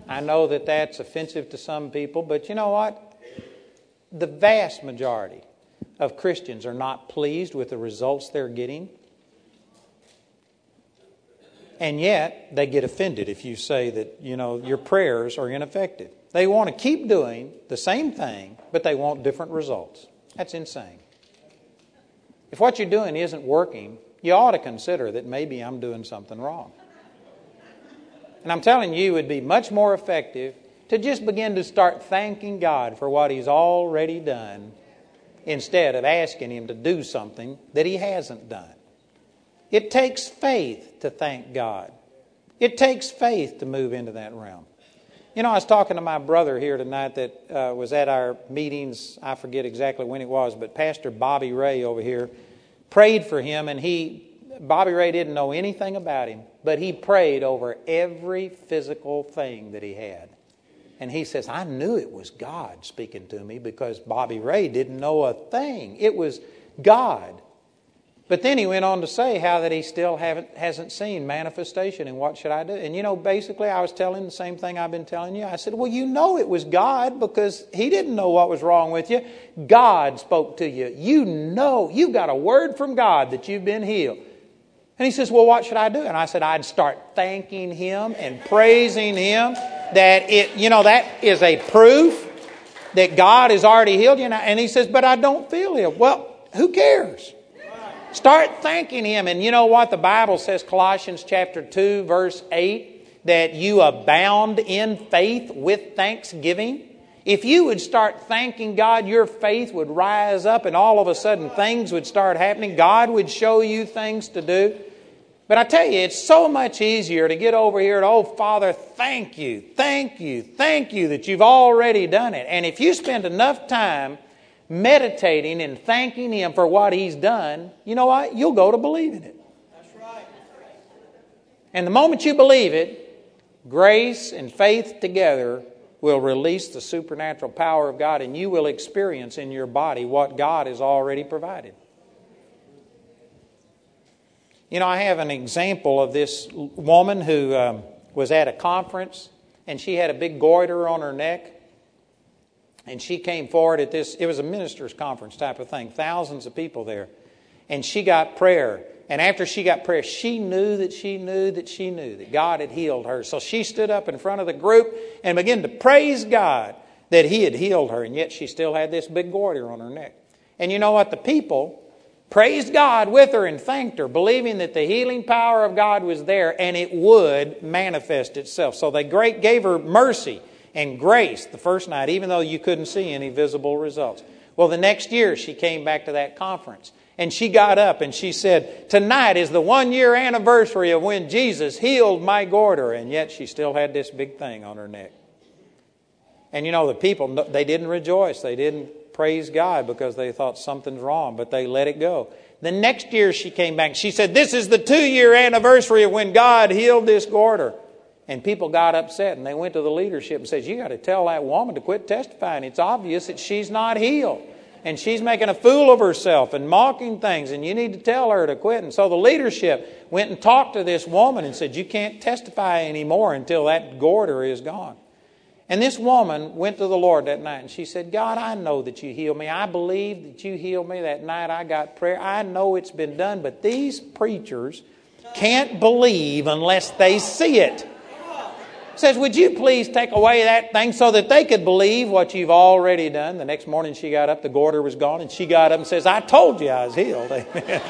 I know that that's offensive to some people, but you know what? The vast majority of Christians are not pleased with the results they're getting. And yet, they get offended if you say that, you know, your prayers are ineffective. They want to keep doing the same thing, but they want different results. That's insane. If what you're doing isn't working, you ought to consider that maybe I'm doing something wrong. And I'm telling you, it would be much more effective to just begin to start thanking God for what He's already done instead of asking Him to do something that He hasn't done. It takes faith to thank God, it takes faith to move into that realm. You know, I was talking to my brother here tonight that uh, was at our meetings. I forget exactly when it was, but Pastor Bobby Ray over here prayed for him, and he, Bobby Ray didn't know anything about him, but he prayed over every physical thing that he had. And he says, I knew it was God speaking to me because Bobby Ray didn't know a thing. It was God. But then he went on to say how that he still hasn't seen manifestation and what should I do? And you know, basically, I was telling the same thing I've been telling you. I said, Well, you know it was God because he didn't know what was wrong with you. God spoke to you. You know, you've got a word from God that you've been healed. And he says, Well, what should I do? And I said, I'd start thanking him and praising him that it, you know, that is a proof that God has already healed you. And he says, But I don't feel ill. Well, who cares? Start thanking Him. And you know what? The Bible says, Colossians chapter 2, verse 8, that you abound in faith with thanksgiving. If you would start thanking God, your faith would rise up and all of a sudden things would start happening. God would show you things to do. But I tell you, it's so much easier to get over here and, oh, Father, thank you, thank you, thank you that you've already done it. And if you spend enough time meditating and thanking Him for what He's done, you know what? You'll go to believing it. That's right. And the moment you believe it, grace and faith together will release the supernatural power of God, and you will experience in your body what God has already provided. You know, I have an example of this woman who um, was at a conference and she had a big goiter on her neck and she came forward at this, it was a minister's conference type of thing, thousands of people there. And she got prayer. And after she got prayer, she knew that she knew that she knew that God had healed her. So she stood up in front of the group and began to praise God that He had healed her. And yet she still had this big goiter on her neck. And you know what? The people praised God with her and thanked her, believing that the healing power of God was there and it would manifest itself. So they great gave her mercy and grace the first night, even though you couldn't see any visible results. Well, the next year she came back to that conference and she got up and she said, Tonight is the one year anniversary of when Jesus healed my goiter. And yet she still had this big thing on her neck. And you know, the people, they didn't rejoice. They didn't praise God because they thought something's wrong, but they let it go. The next year she came back. She said, This is the two year anniversary of when God healed this goiter. And people got upset and they went to the leadership and said, You got to tell that woman to quit testifying. It's obvious that she's not healed. And she's making a fool of herself and mocking things, and you need to tell her to quit. And so the leadership went and talked to this woman and said, You can't testify anymore until that goiter is gone. And this woman went to the Lord that night and she said, God, I know that you healed me. I believe that you healed me that night. I got prayer. I know it's been done, but these preachers can't believe unless they see it says, Would you please take away that thing so that they could believe what you've already done? The next morning she got up, the goiter was gone, and she got up and says, I told you I was healed. (laughs) Amen.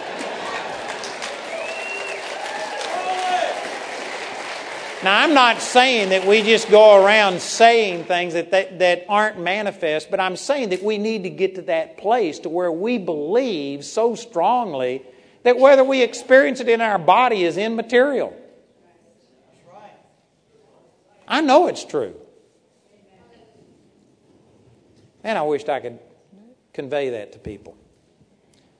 Now, I'm not saying that we just go around saying things that, that, that, aren't manifest, but I'm saying that we need to get to that place to where we believe so strongly that whether we experience it in our body is immaterial. I know it's true. And I wished I could convey that to people.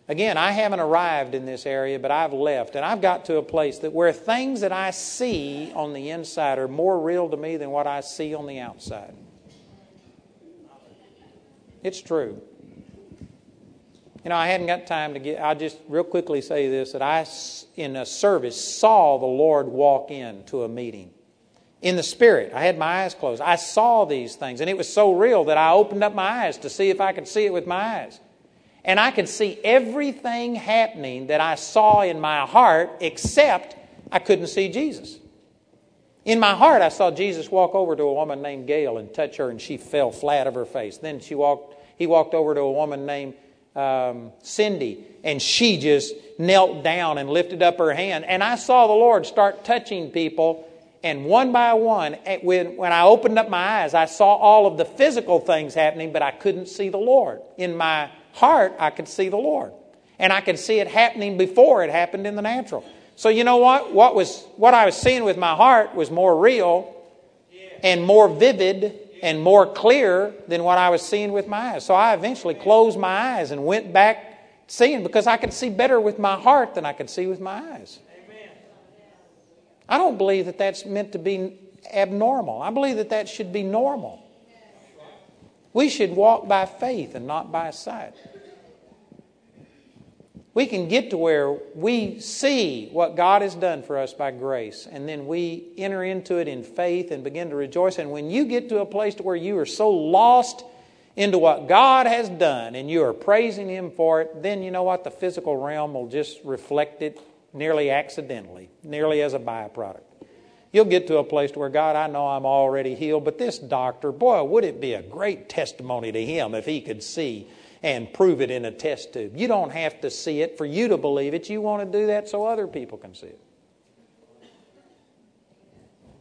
Again, I haven't arrived in this area, but I've left, and I've got to a place that where things that I see on the inside are more real to me than what I see on the outside. It's true. You know, I hadn't got time to get, I'll just real quickly say this that I, in a service, saw the Lord walk into a meeting in the spirit. I had my eyes closed. I saw these things, and it was so real that I opened up my eyes to see if I could see it with my eyes. And I could see everything happening that I saw in my heart except I couldn't see Jesus. In my heart, I saw Jesus walk over to a woman named Gail and touch her, and she fell flat of her face. Then she walked, he walked over to a woman named um, Cindy, and she just knelt down and lifted up her hand. And I saw the Lord start touching people, and one by one, eh, when, when I opened up my eyes, I saw all of the physical things happening, but I couldn't see the Lord. In my heart, I could see the Lord. And I could see it happening before it happened in the natural. So you know what? What was what I was seeing with my heart was more real and more vivid and more clear than what I was seeing with my eyes. So I eventually closed my eyes and went back seeing because I could see better with my heart than I could see with my eyes. I don't believe that that's meant to be abnormal. I believe that that should be normal. We should walk by faith and not by sight we can get to where we see what God has done for us by grace, and then we enter into it in faith and begin to rejoice. And when you get to a place to where you are so lost into what God has done and you are praising Him for it, then you know what? The physical realm will just reflect it nearly accidentally, nearly as a byproduct. You'll get to a place where God, I know I'm already healed, but this doctor, boy, would it be a great testimony to him if he could see and prove it in a test tube. You don't have to see it for you to believe it. You want to do that so other people can see it.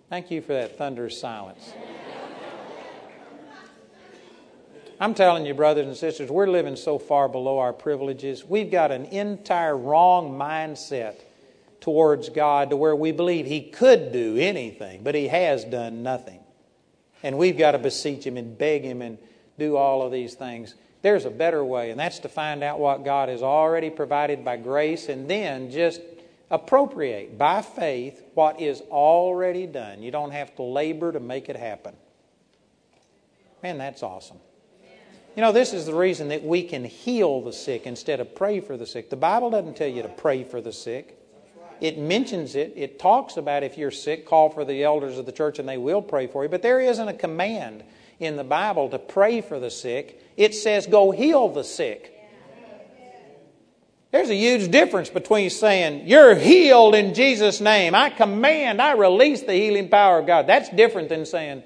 Thank you for that thunderous silence. I'm telling you, brothers and sisters, we're living so far below our privileges. We've got an entire wrong mindset towards God to where we believe He could do anything, but He has done nothing. And we've got to beseech Him and beg Him and do all of these things. There's a better way, and that's to find out what God has already provided by grace and then just appropriate by faith what is already done. You don't have to labor to make it happen. Man, that's awesome. You know, this is the reason that we can heal the sick instead of pray for the sick. The Bible doesn't tell you to pray for the sick. It mentions it. It talks about if you're sick, call for the elders of the church and they will pray for you. But there isn't a command in the Bible to pray for the sick. It says, go heal the sick. There's a huge difference between saying, You're healed in Jesus' name. I command, I release the healing power of God. That's different than saying,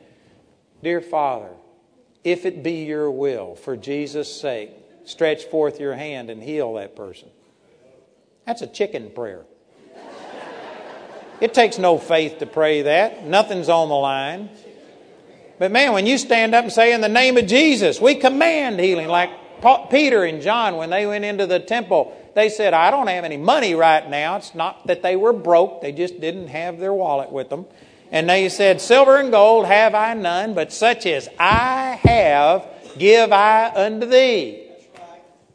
Dear Father, if it be your will, for Jesus' sake, stretch forth your hand and heal that person. That's a chicken prayer. It takes no faith to pray that. Nothing's on the line. But man, when you stand up and say, In the name of Jesus, we command healing, like Peter and John, when they went into the temple, they said, I don't have any money right now. It's not that they were broke, they just didn't have their wallet with them. And they said, Silver and gold have I none, but such as I have, give I unto thee.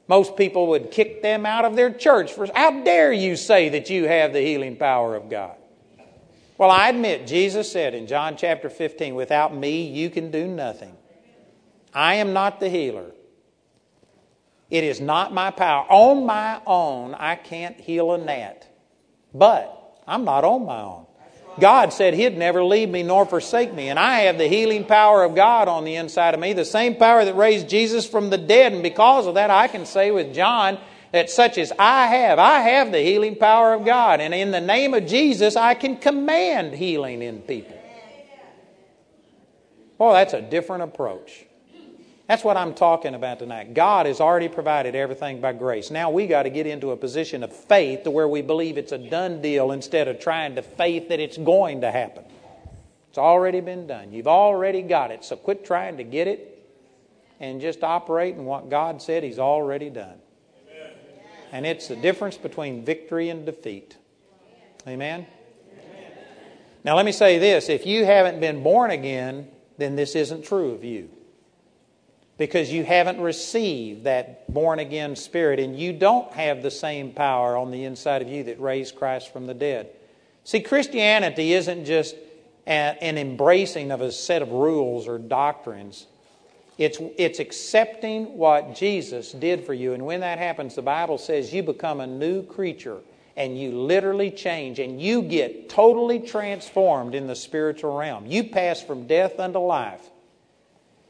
Most people would kick them out of their church for, how dare you say that you have the healing power of God? Well, I admit, Jesus said in John chapter 15, without me, you can do nothing. I am not the healer. It is not my power. On my own, I can't heal a gnat. But I'm not on my own. God said He'd never leave me nor forsake me. And I have the healing power of God on the inside of me, the same power that raised Jesus from the dead. And because of that, I can say with John, that such as I have, I have the healing power of God. And in the name of Jesus, I can command healing in people. Boy, that's a different approach. That's what I'm talking about tonight. God has already provided everything by grace. Now we got to get into a position of faith to where we believe it's a done deal instead of trying to faith that it's going to happen. It's already been done. You've already got it. So quit trying to get it and just operate in what God said He's already done. And it's the difference between victory and defeat. Amen? Now, let me say this if you haven't been born again, then this isn't true of you. Because you haven't received that born again spirit, and you don't have the same power on the inside of you that raised Christ from the dead. See, Christianity isn't just an embracing of a set of rules or doctrines. It's, it's accepting what Jesus did for you. And when that happens, the Bible says you become a new creature and you literally change and you get totally transformed in the spiritual realm. You pass from death unto life.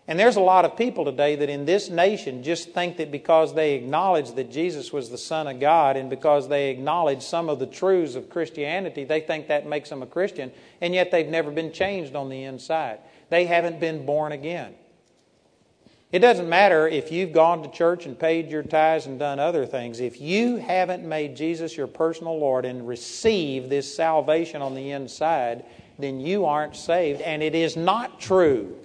And there's a lot of people today that in this nation just think that because they acknowledge that Jesus was the Son of God and because they acknowledge some of the truths of Christianity, they think that makes them a Christian, and yet they've never been changed on the inside. They haven't been born again. It doesn't matter if you've gone to church and paid your tithes and done other things. If you haven't made Jesus your personal Lord and received this salvation on the inside, then you aren't saved. And it is not true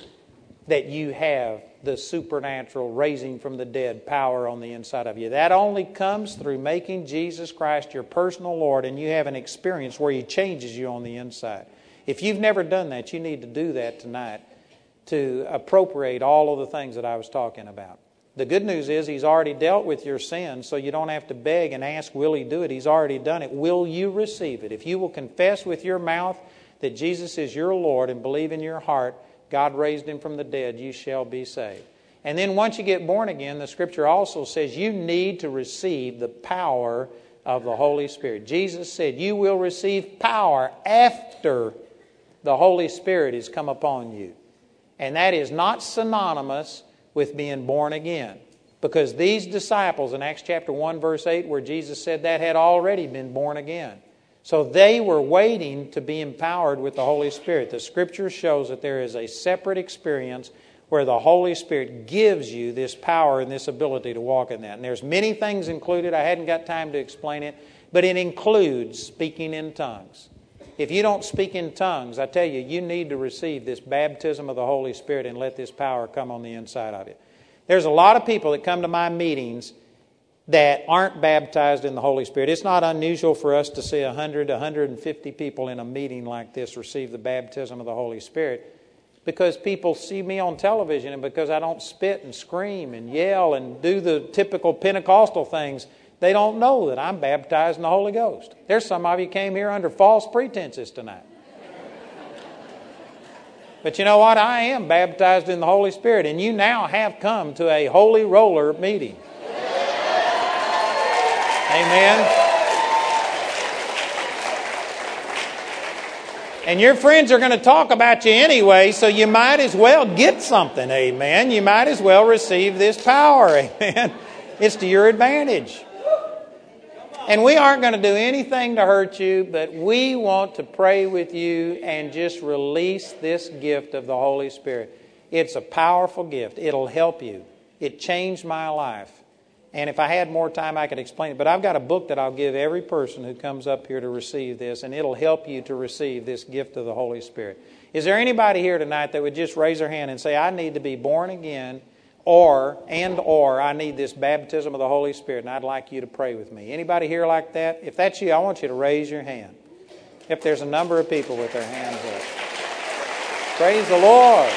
that you have the supernatural raising from the dead power on the inside of you. That only comes through making Jesus Christ your personal Lord and you have an experience where He changes you on the inside. If you've never done that, you need to do that tonight to appropriate all of the things that I was talking about. The good news is He's already dealt with your sins, so you don't have to beg and ask, Will He do it? He's already done it. Will you receive it? If you will confess with your mouth that Jesus is your Lord and believe in your heart, God raised him from the dead, you shall be saved. And then once you get born again, the scripture also says you need to receive the power of the Holy Spirit. Jesus said, You will receive power after the Holy Spirit has come upon you. And that is not synonymous with being born again. Because these disciples in Acts chapter 1, verse 8, where Jesus said that, had already been born again. So they were waiting to be empowered with the Holy Spirit. The scripture shows that there is a separate experience where the Holy Spirit gives you this power and this ability to walk in that. And there's many things included. I hadn't got time to explain it, but it includes speaking in tongues. If you don't speak in tongues, I tell you, you need to receive this baptism of the Holy Spirit and let this power come on the inside of you. There's a lot of people that come to my meetings that aren't baptized in the Holy Spirit. It's not unusual for us to see 100 150 people in a meeting like this receive the baptism of the Holy Spirit because people see me on television and because I don't spit and scream and yell and do the typical Pentecostal things, they don't know that I'm baptized in the Holy Ghost. There's some of you came here under false pretenses tonight. But you know what? I am baptized in the Holy Spirit, and you now have come to a holy roller meeting. Amen. And your friends are going to talk about you anyway, so you might as well get something. Amen. You might as well receive this power. (laughs) Amen. It's to your advantage. And we aren't going to do anything to hurt you, but we want to pray with you and just release this gift of the Holy Spirit. It's a powerful gift, it'll help you. It changed my life. And if I had more time, I could explain it. But I've got a book that I'll give every person who comes up here to receive this, and it'll help you to receive this gift of the Holy Spirit. Is there anybody here tonight that would just raise their hand and say, I need to be born again, or, and or, I need this baptism of the Holy Spirit, and I'd like you to pray with me? Anybody here like that? If that's you, I want you to raise your hand. If there's a number of people with their hands up. Praise the Lord.